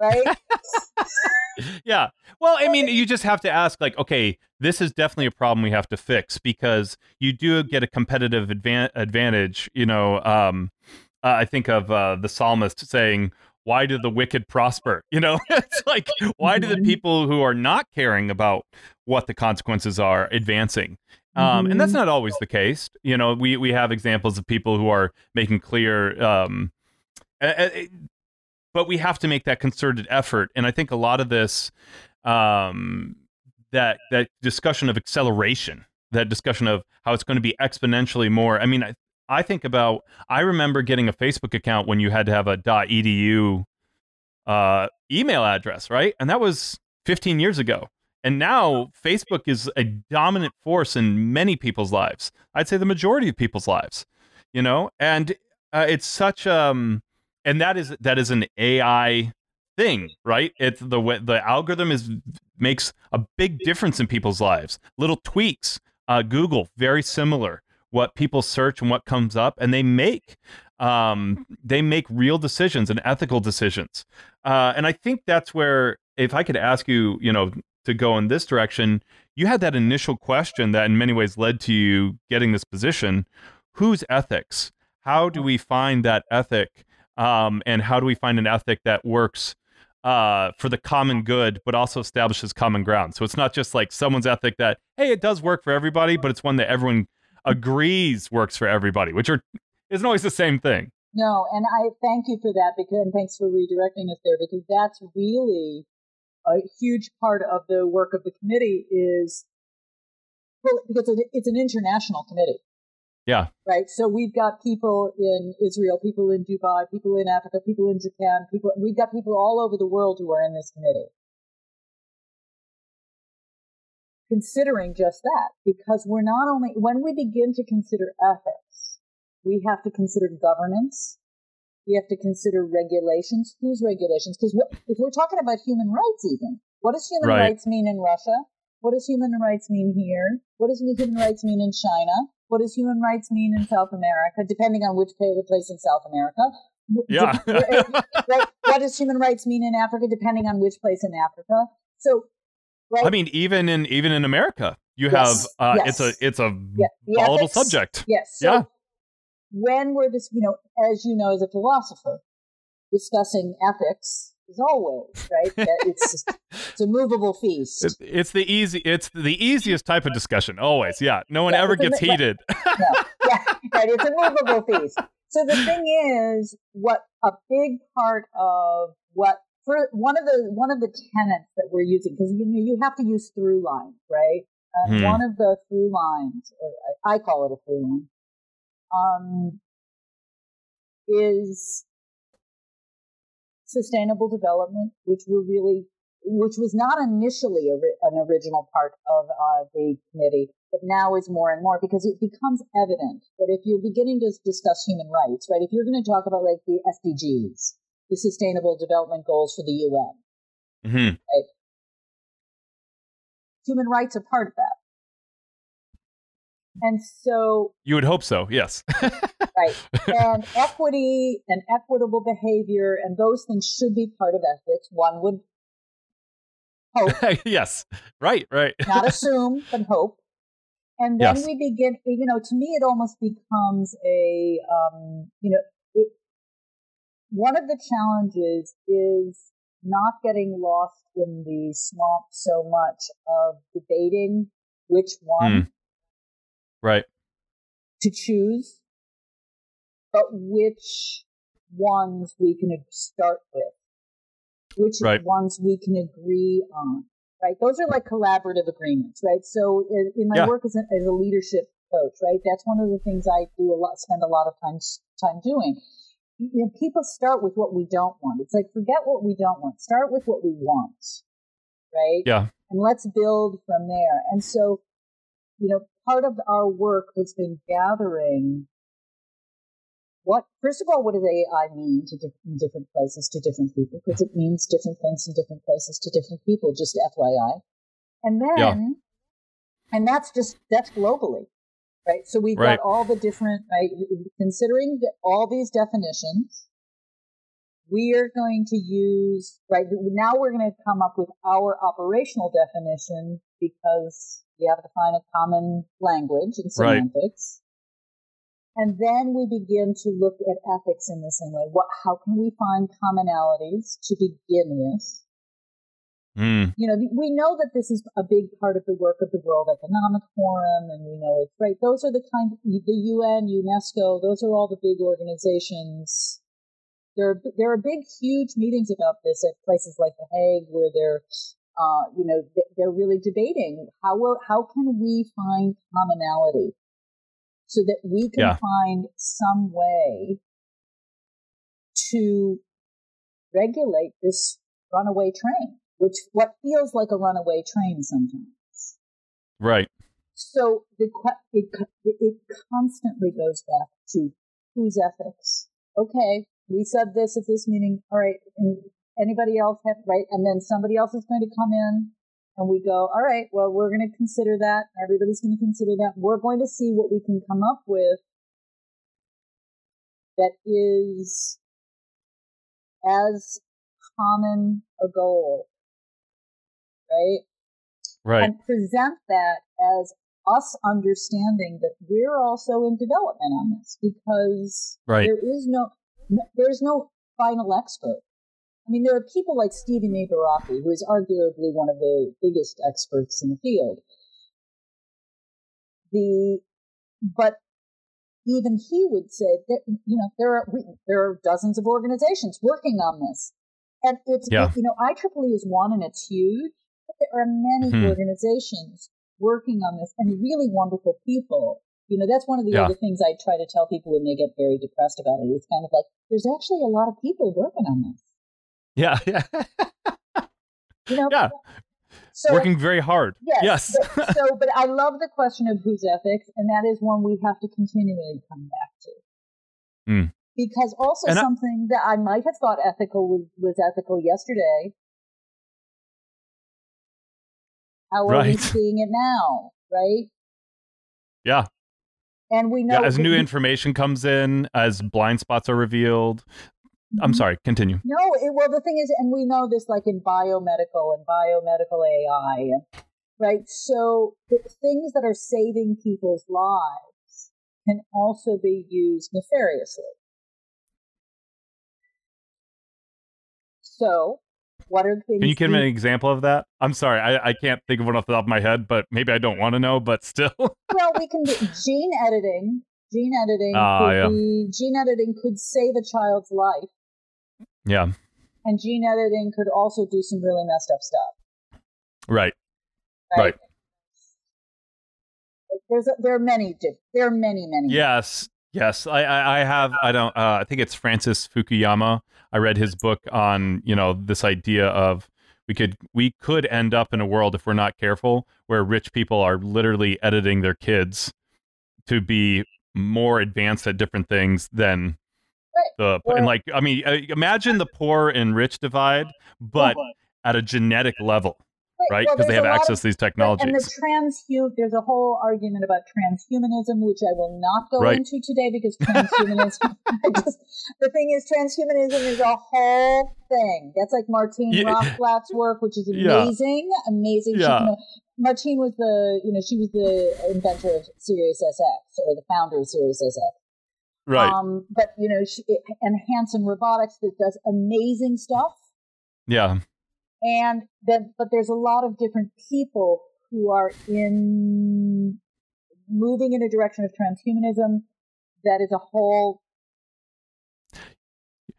right? yeah. Well, I mean, you just have to ask, like, okay, this is definitely a problem we have to fix because you do get a competitive advan- advantage. You know, um, uh, I think of uh, the psalmist saying, why do the wicked prosper? You know, it's like, why do the mm-hmm. people who are not caring about what the consequences are advancing? Um, and that's mm-hmm. not always the case. You know, we, we have examples of people who are making clear, um, but we have to make that concerted effort. And I think a lot of this, um, that that discussion of acceleration, that discussion of how it's going to be exponentially more. I mean, I, I think about I remember getting a Facebook account when you had to have a .edu uh, email address, right? And that was 15 years ago. And now Facebook is a dominant force in many people's lives. I'd say the majority of people's lives, you know, and uh, it's such um, and that is that is an AI thing, right? It's the the algorithm is makes a big difference in people's lives. Little tweaks. Uh, Google very similar. What people search and what comes up, and they make um, they make real decisions and ethical decisions. Uh, and I think that's where, if I could ask you, you know, to go in this direction, you had that initial question that in many ways led to you getting this position. Whose ethics? How do we find that ethic? Um, and how do we find an ethic that works uh, for the common good, but also establishes common ground? So it's not just like someone's ethic that, hey, it does work for everybody, but it's one that everyone agrees works for everybody, which are isn't always the same thing. No, and I thank you for that because and thanks for redirecting us there because that's really a huge part of the work of the committee is because it's an international committee. Yeah. Right. So we've got people in Israel, people in Dubai, people in Africa, people in Japan, people, we've got people all over the world who are in this committee. Considering just that, because we're not only, when we begin to consider ethics, we have to consider governance. We have to consider regulations. Whose regulations? Because if we're talking about human rights, even, what does human right. rights mean in Russia? What does human rights mean here? What does human rights mean in China? What does human rights mean in South America, depending on which place in South America? Yeah. right? What does human rights mean in Africa, depending on which place in Africa? So, right? I mean, even in even in America, you yes. have uh, yes. it's a it's a yeah. volatile ethics, subject. Yes. So, yeah when we're this, you know, as you know, as a philosopher, discussing ethics is always right. it's just, it's a movable feast. It's, it's, the easy. It's the easiest type of discussion. Always, yeah. No one yeah, ever gets a, heated. no, yeah, right. It's a movable feast. So the thing is, what a big part of what for one of the one of the tenets that we're using because you know you have to use through lines, right? Uh, hmm. One of the through lines, or I call it a through line, um, is sustainable development, which we're really, which was not initially a, an original part of uh, the committee, but now is more and more because it becomes evident that if you're beginning to discuss human rights, right, if you're going to talk about like the SDGs, the Sustainable Development Goals for the UN, mm-hmm. right, human rights are part of that. And so you would hope so, yes. right. And equity and equitable behavior and those things should be part of ethics. One would hope. yes. Right, right. Not assume, but hope. And then yes. we begin, you know, to me, it almost becomes a, um, you know, it, one of the challenges is not getting lost in the swamp so much of debating which one mm. Right. To choose, but which ones we can start with, which right. ones we can agree on, right? Those are like collaborative agreements, right? So in, in my yeah. work as a, as a leadership coach, right? That's one of the things I do a lot, spend a lot of time time doing. You know, people start with what we don't want. It's like forget what we don't want. Start with what we want, right? Yeah. And let's build from there. And so, you know, part of our work has been gathering what, first of all, what does AI mean to different, different places to different people? Because it means different things in different places to different people, just FYI. And then, yeah. and that's just, that's globally, right? So we've right. got all the different, right? Considering all these definitions, we are going to use, right? Now we're going to come up with our operational definition because we have to find a common language and semantics. And then we begin to look at ethics in the same way. What, how can we find commonalities to begin with? Mm. You know, we know that this is a big part of the work of the World Economic Forum, and we know it's right. Those are the kind, of, the UN, UNESCO, those are all the big organizations. There are, there are big, huge meetings about this at places like The Hague, where they're uh, you know, they're really debating how will, how can we find commonality so that we can Yeah. find some way to regulate this runaway train, which what feels like a runaway train sometimes. Right. So the it it constantly goes back to whose ethics. Okay, we said this at this meeting. All right, and anybody else have right? And then somebody else is going to come in, and we go. All right, well, we're going to consider that. Everybody's going to consider that. We're going to see what we can come up with that is as common a goal, right? Right. and present that as us understanding that we're also in development on this because Right. there is no, there's no final expert. I mean, there are people like Stephen A. Who is arguably one of the biggest experts in the field. The, but even he would say that you know there are we, there are dozens of organizations working on this, and it's Yeah. you know IEEE is one and it's huge, but there are many Mhm. organizations working on this and really wonderful people. You know, that's one of the Yeah. other things I try to tell people when they get very depressed about it. It's kind of like there's actually a lot of people working on this. Yeah. Yeah. You know, Yeah. so Working very hard. Yes. Yes. but- so, but I love the question of whose ethics, and that is one we have to continually come back to. Mm. Because also And I- something that I might have thought ethical was, was ethical yesterday. How are we seeing it now? Right? Yeah. And we know Yeah. As new information comes in, as blind spots are revealed. I'm Mhm. sorry. Continue. No, it, well, the thing is, and we know this like in biomedical and biomedical AI, right? So the things that are saving people's lives can also be used nefariously. So, what are the things? Can you give me an example of that? I'm sorry. I, I can't think of one off the top of my head, but maybe I don't want to know, but still. well, we can do gene editing. Gene editing Ah, could yeah. be gene editing could save a child's life, yeah. and gene editing could also do some really messed up stuff. Right. right? Right. There's a, there are many there are many many Yes. Yes. I, I, I have, I don't, uh, I think it's Francis Fukuyama. I read his book on, you know, this idea of we could, we could end up in a world if we're not careful where rich people are literally editing their kids to be more advanced at different things than the, and like, I mean, imagine the poor and rich divide, oh but at a genetic level, right? well, Because they have access of- to these technologies. and the transhu there's a whole argument about transhumanism which I will not go Right. into today because transhumanism just the thing is transhumanism is a whole thing that's like Martine Yeah. Rothblatt's work which is Yeah. amazing amazing She- Yeah. Martine was the you know she was the inventor of Sirius SX or the founder of Sirius SX right. um, but you know she, and Hanson Robotics that does amazing stuff yeah. And then but there's a lot of different people who are in moving in a direction of transhumanism that is a whole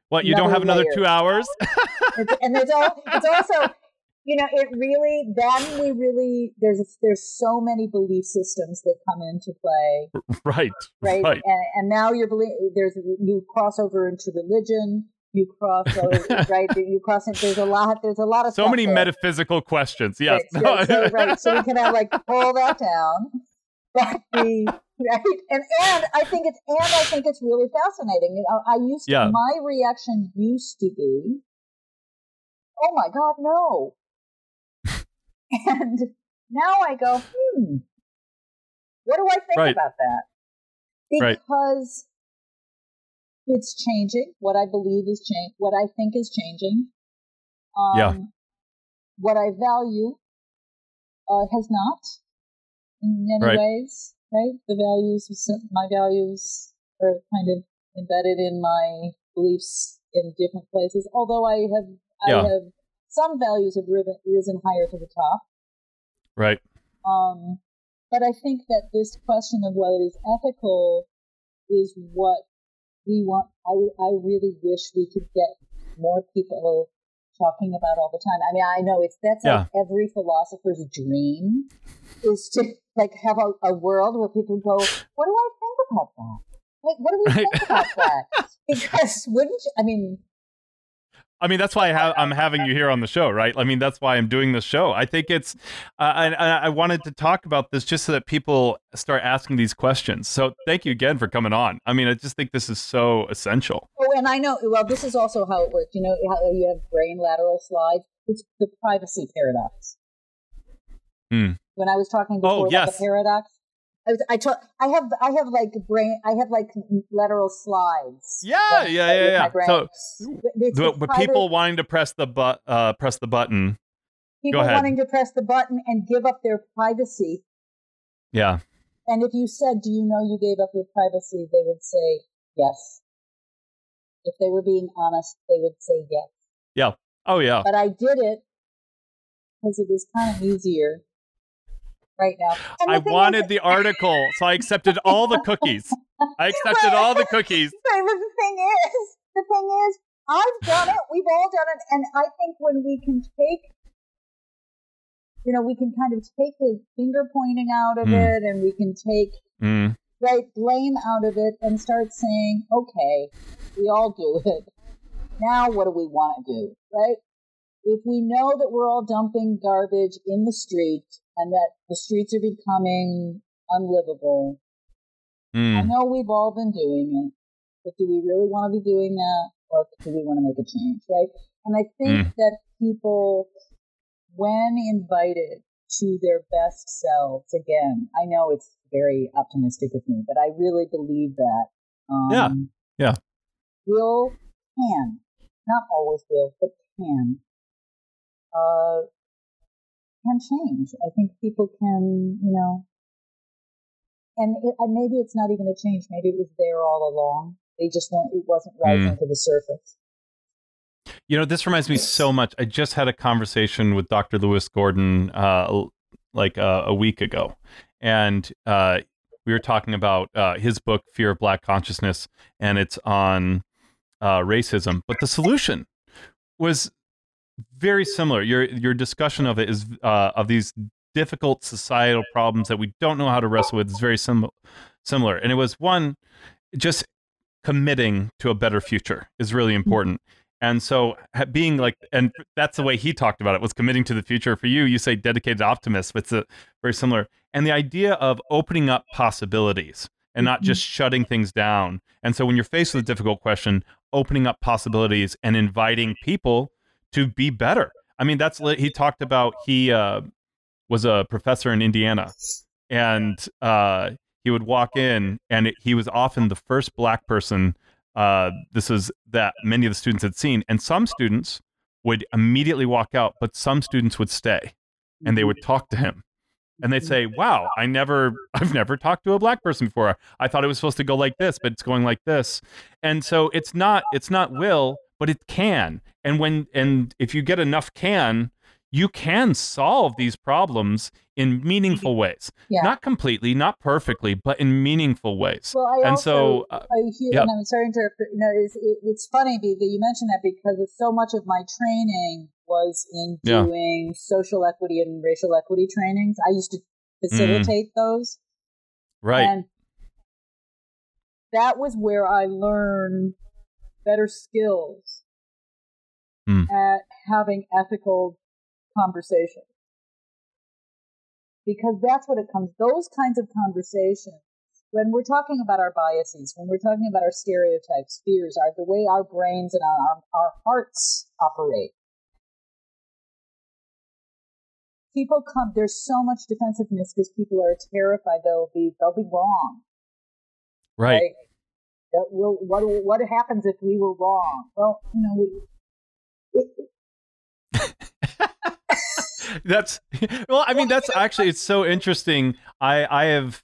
What, you don't have another layer. two hours? and there's all it's also you know it really then we really there's there's so many belief systems that come into play right. right, Right. And, and now you're belie- there's you cross over into religion you cross over right you cross there's a lot there's a lot of So many there. metaphysical questions. Yes. Right, so, so, right. So we can have like pull that down. But the right and and I think it's and I think it's really fascinating. You know, I used to, Yeah. my reaction used to be, oh my god, no. and now I go, hmm, what do I think Right. about that? Right. Because it's changing. What I believe is change. What I think is changing. Um, Yeah. What I value uh, has not in many Right. ways. Right. The values, my values are kind of embedded in my beliefs in different places. Although I have, I Yeah. have some values have risen, risen higher to the top. right. Um, but I think that this question of whether it's ethical is what we want. I, I really wish we could get more people talking about all the time. I mean, I know it's that's Yeah. like every philosopher's dream is to like have a, a world where people go, "What do I think about that? Like, what do we Right. think about that?" Because wouldn't you, I mean, I mean, that's why I have, I'm having you here on the show, right? I mean, that's why I'm doing this show. I think it's, uh, and I, I wanted to talk about this just so that people start asking these questions. So thank you again for coming on. I mean, I just think this is so essential. oh, and I know. Well, this is also how it works. You know how you have brain lateral slides. It's the privacy paradox. Hmm. When I was talking Oh, before about yes. the paradox, I, was, I, ta- I have I have like brain I have like lateral slides. Yeah, Like, yeah, yeah, yeah. So, It's but, but people wanting to press the but, uh, press the button. people ahead. wanting to press the button and give up their privacy. Yeah. And if you said, "Do you know you gave up your privacy?" they would say yes. If they were being honest, they would say yes. Yeah. Oh, yeah. But I did it because it was kind of easier right now. I wanted is, the article, so I accepted all the cookies. I accepted all the cookies. But the thing is, the thing is, I've done it. We've all done it, and I think when we can take, you know, we can kind of take the finger pointing out of Hmm. it, and we can take Mm. right blame out of it, and start saying, okay, we all do it. Now, what do we want to do, right? If we know that we're all dumping garbage in the street and that the streets are becoming unlivable, I Mm. know we've all been doing it, but do we really want to be doing that, or do we want to make a change, right? And I think that people, when invited to their best selves, again, I know it's very optimistic of me, but I really believe that. Um, Yeah, yeah. Will can, not always will, but can, uh, can change. I think people can, you know, and it, and maybe it's not even a change. Maybe it was there all along. They just weren't. It wasn't rising to the surface. You know, this reminds me so much. I just had a conversation with Dr. Lewis Gordon uh, like uh, a week ago, and uh, we were talking about uh, his book, Fear of Black Consciousness, and it's on uh, racism. But the solution was very similar. Your your discussion of it is uh, of these difficult societal problems that we don't know how to wrestle with is very sim- similar. And it was one just committing to a better future is really important. And so being like, and that's the way he talked about it was committing to the future. For you, you say dedicated optimist, but it's a, very similar. And the idea of opening up possibilities and not just shutting things down. And so when you're faced with a difficult question, opening up possibilities and inviting people to be better. I mean, that's he talked about. He uh, was a professor in Indiana, and uh, he would walk in, and it, he was often the first black person. Uh, this is that many of the students had seen, and some students would immediately walk out, but some students would stay, and they would talk to him, and they'd say, "Wow, I never, I've never talked to a black person before. I thought it was supposed to go like this, but it's going like this." And so it's not, it's not will, but it can. And when, and if you get enough can, you can solve these problems in meaningful ways. Yeah. Not completely, not perfectly, but in meaningful ways. Well, I and also, so, uh, I hear, yep. and I'm sorry to interrupt. You know, it's, it, it's funny that you mentioned that because so much of my training was in Yeah. doing social equity and racial equity trainings. I used to Mm. facilitate those, right. and that was where I learned better skills Hmm. at having ethical conversations. Because that's what it comes, those kinds of conversations, when we're talking about our biases, when we're talking about our stereotypes, fears, our, the way our brains and our, our hearts operate, people come, there's so much defensiveness because people are terrified they'll be, they'll be wrong. right. Like, will, what, what happens if we were wrong? Well, you know, we, it, that's well i mean that's actually it's so interesting. I i have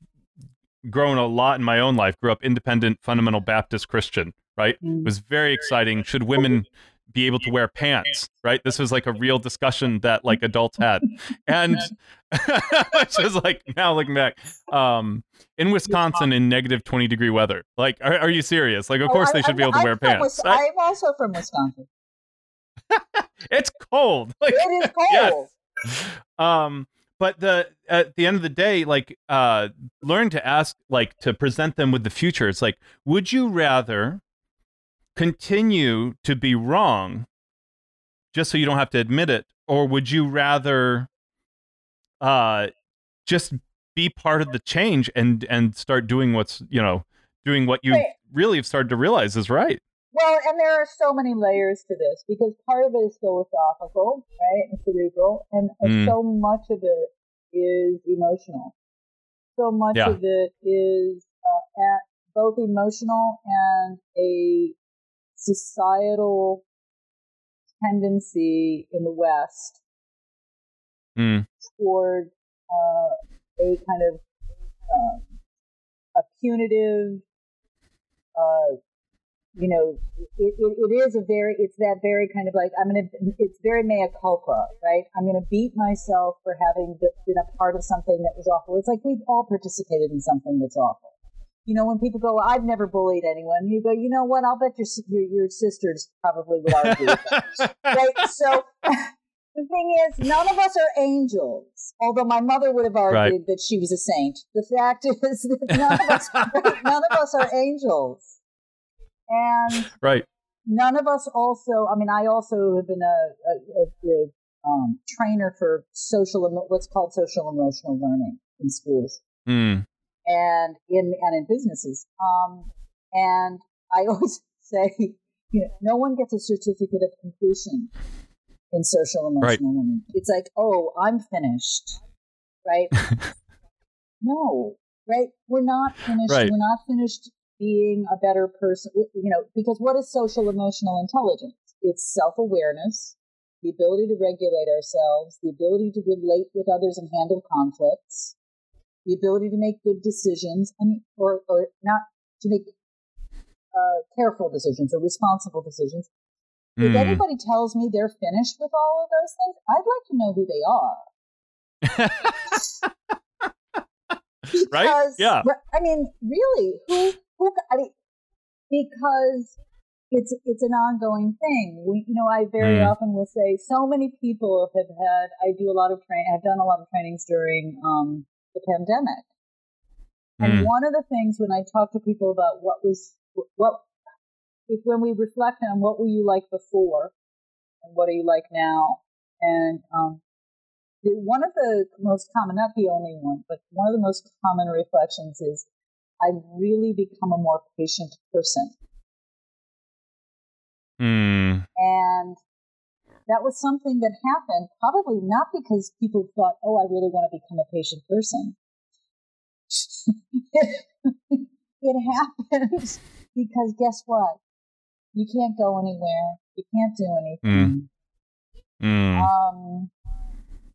grown a lot in my own life. Grew up independent fundamental baptist christian right? It mm. was very exciting. Should women be able to wear pants right this was like a real discussion that like adults had and which is like now looking back um in wisconsin in negative 20 degree weather like are, are you serious like of Oh, course they should be able to wear pants I- I'm also from Wisconsin. it's cold. Like, it is cold. Yes. Um, but the at the end of the day, like, uh, learn to ask, like, to present them with the future. It's like, would you rather continue to be wrong, just so you don't have to admit it, or would you rather, uh, just be part of the change and and start doing what's you know doing what you Right. really have started to realize is right. Well, and there are so many layers to this because part of it is philosophical, right, and cerebral, and uh, Mm. so much of it is emotional. So much Yeah. of it is uh, at both emotional and a societal tendency in the West Mm. toward uh, a kind of um, a punitive, uh, you know, it, it, it is a very, it's that very kind of like, I'm going to, it's very mea culpa, right? I'm going to beat myself for having be- been a part of something that was awful. It's like we've all participated in something that's awful. You know, when people go, I've never bullied anyone, you go, you know what? I'll bet your, your, your sisters probably would argue right? So the thing is, none of us are angels. Although my mother would have argued that she was a saint. The fact is that none of us, none of us are angels, and right. none of us also. I mean, I also have been a, a, a, a um, trainer for social, what's called social emotional learning in schools Mm. And in and in businesses. Um, and I always say, you know, no one gets a certificate of completion in social emotional Right. learning. It's like, oh, I'm finished, right? no, right? We're not finished. Right. We're not finished being a better person. You know, because what is social emotional intelligence? It's self awareness, the ability to regulate ourselves, the ability to relate with others and handle conflicts, the ability to make good decisions, I mean, or, or not to make uh, careful decisions or responsible decisions. If Mm. anybody tells me they're finished with all of those things, I'd like to know who they are. Right? Because, Yeah. I mean, really, who, who, I mean, because it's, it's an ongoing thing. We, you know, I very Mm. often will say so many people have had, I do a lot of train, I've done a lot of trainings during, um, the pandemic. And Mm. one of the things when I talk to people about what was, what, if when we reflect on what were you like before and what are you like now, and um, the, one of the most common, not the only one, but one of the most common reflections is I've really become a more patient person. Mm. And that was something that happened probably not because people thought, oh, I really want to become a patient person. it happens because guess what? You can't go anywhere. You can't do anything. Mm. Um,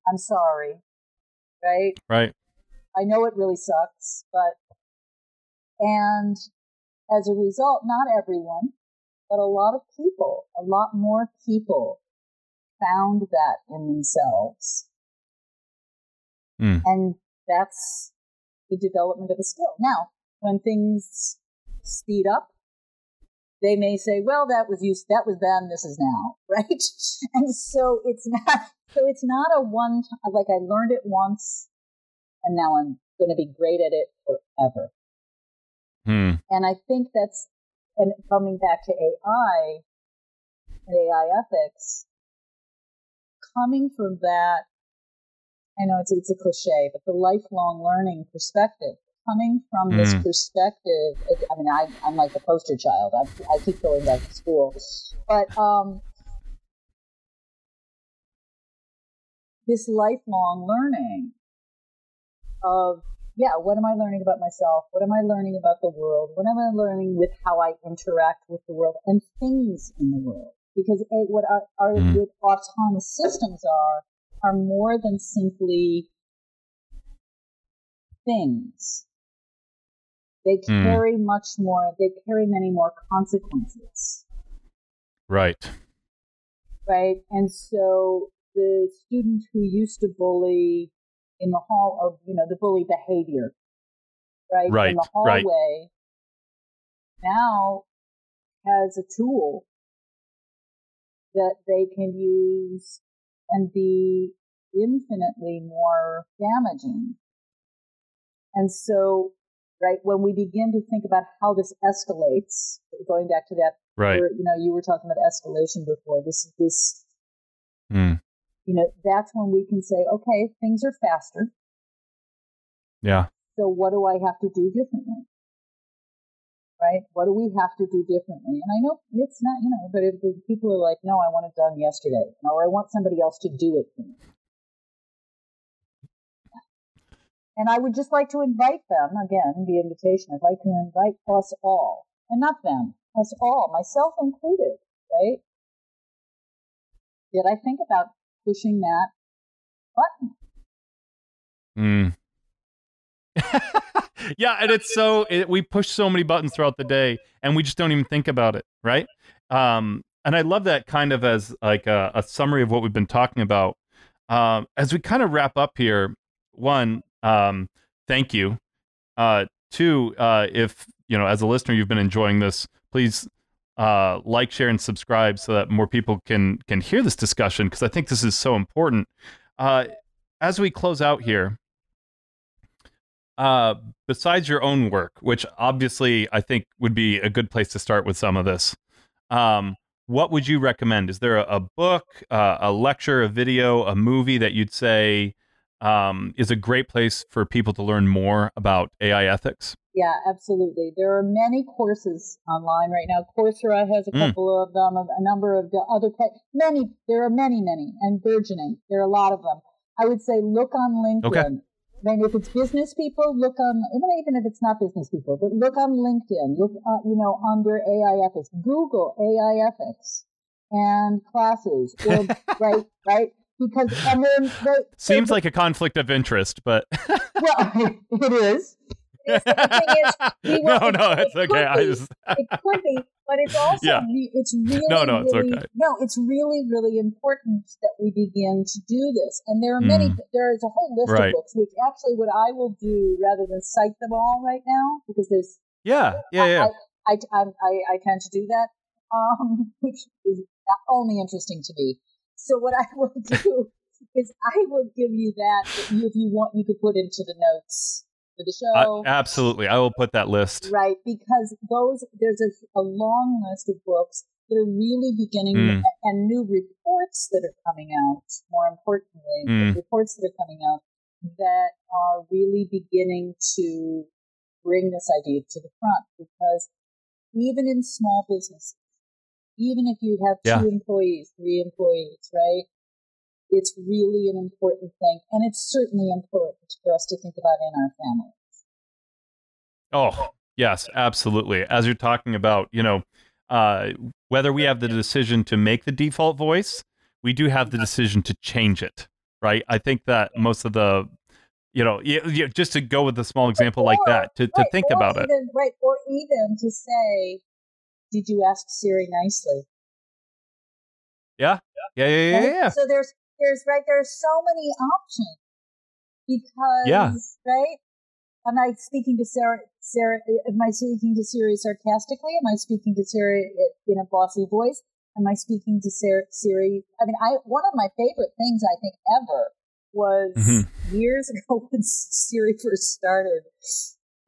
I'm sorry, right? Right. I know it really sucks, but and as a result, not everyone, but a lot of people, a lot more people found that in themselves. Mm. And that's the development of a skill. Now, when things speed up, they may say, well, that was used, that was then, this is now, right? And so it's not, so it's not a one time, like I learned it once and now I'm going to be great at it forever. Mm. And I think that's, and coming back to AI and AI ethics, coming from that, I know it's, it's a cliche, but the lifelong learning perspective, coming from this Mm. perspective, I mean, I, I'm like the poster child. I, I keep going back to school, but, um, this lifelong learning of yeah, what am I learning about myself? What am I learning about the world? What am I learning with how I interact with the world and things in the world? Because eh, what our, our Mm. what autonomous systems are are more than simply things. They Mm. carry much more. They carry many more consequences Right. right? And so the student who used to bully in the hall, or you know, the bully behavior, right, Right, in the right. hallway, now has a tool that they can use and be infinitely more damaging. And so, right, when we begin to think about how this escalates, going back to that, right. you know, you were talking about escalation before, this, this, mm. you know, that's when we can say, okay, things are faster. Yeah. So what do I have to do differently? Right? What do we have to do differently? And I know it's not, you know, but if the people are like, no, I want it done yesterday, or I want somebody else to do it for me. And I would just like to invite them, again, the invitation, I'd like to invite us all, and not them, us all, myself included, right? Did I think about pushing that button? Hmm. yeah, and it's so it, we push so many buttons throughout the day, and we just don't even think about it, right? Um, and I love that kind of as like a, a summary of what we've been talking about. Um, as we kind of wrap up here, one, um, thank you. Uh, two, uh, if you know, as a listener, you've been enjoying this, please uh, like, share, and subscribe so that more people can can hear this discussion because I think this is so important. Uh, as we close out here, uh, besides your own work, which obviously I think would be a good place to start with some of this, um, what would you recommend? Is there a, a book, uh, a lecture, a video, a movie that you'd say um, is a great place for people to learn more about AI ethics? Yeah, absolutely. There are many courses online right now. Coursera has a hmm. couple mm. of them, a number of the other, many, there are many, many, and burgeoning. There are a lot of them. I would say look on LinkedIn. Okay. Then if it's business people, look on, even, even if it's not business people, but look on LinkedIn, look, uh, you know, under AI ethics, Google AI ethics and classes, or, right, right? Because, and then, they, seems like a conflict of interest, but. well, it is. It is. The is, we no, no, it's it okay. I just. it could be, but it's also yeah. it's really no, no, it's really, okay. No, it's really, really important that we begin to do this. And there are many. Mm. There is a whole list right. of books, which actually, what I will do rather than cite them all right now, because there's yeah, yeah, yeah. I, I, I, I tend to do that, um, which is only interesting to me. So what I will do is I will give you that. If you want, you could put into the notes for the show. Uh, absolutely. I will put that list. Right, because those there's a, a long list of books that are really beginning mm. and new reports that are coming out, more importantly, mm. reports that are coming out that are really beginning to bring this idea to the front because even in small businesses, even if you have two yeah. employees, three employees, right? It's really an important thing. And it's certainly important for us to think about in our families. Oh, yes, absolutely. As you're talking about, you know, uh, whether we have the decision to make the default voice, we do have the decision to change it, right? I think that most of the, you know, just to go with a small example or, like that, to, to right, think about even, it. Right. Or even to say, did you ask Siri nicely? Yeah. Yeah. Yeah. Yeah. yeah. So there's there's right there's so many options because yeah. right? Am i speaking to sarah sarah am i speaking to siri sarcastically? Am i speaking to siri in a bossy voice? Am i speaking to sarah, siri? I mean i one of my favorite things i think ever was mm-hmm. years ago when siri first started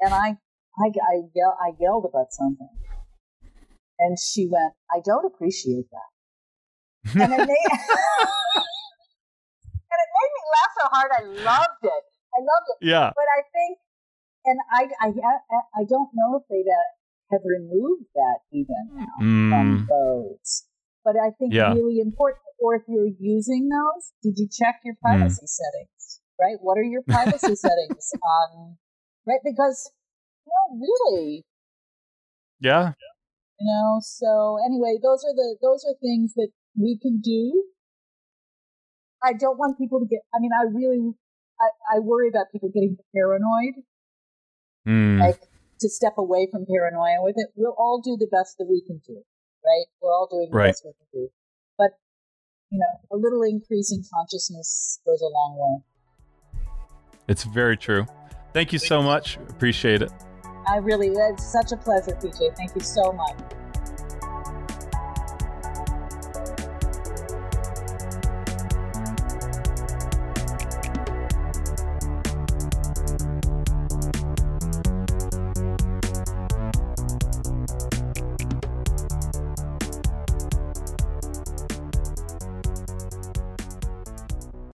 and i i i, yell, I yelled about something and she went i don't appreciate that. And made me laugh so hard. I loved it. I loved it. Yeah. But I think, and I, I, I don't know if they have removed that even now mm. from those. But I think yeah. really important. Or if you're using those, did you check your mm. privacy mm. settings? Right? What are your privacy settings on? Right? Because, you know, really. Yeah. You know. So anyway, those are the those are things that we can do I don't want people to get, I mean, I really, I, I worry about people getting paranoid. Mm. Like to step away from paranoia with it. We'll all do the best that we can do, right? We're all doing the right. best we can do. But, you know, a little increase in consciousness goes a long way. It's very true. Thank you so much. Appreciate it. I really, it's such a pleasure, PJ. Thank you so much.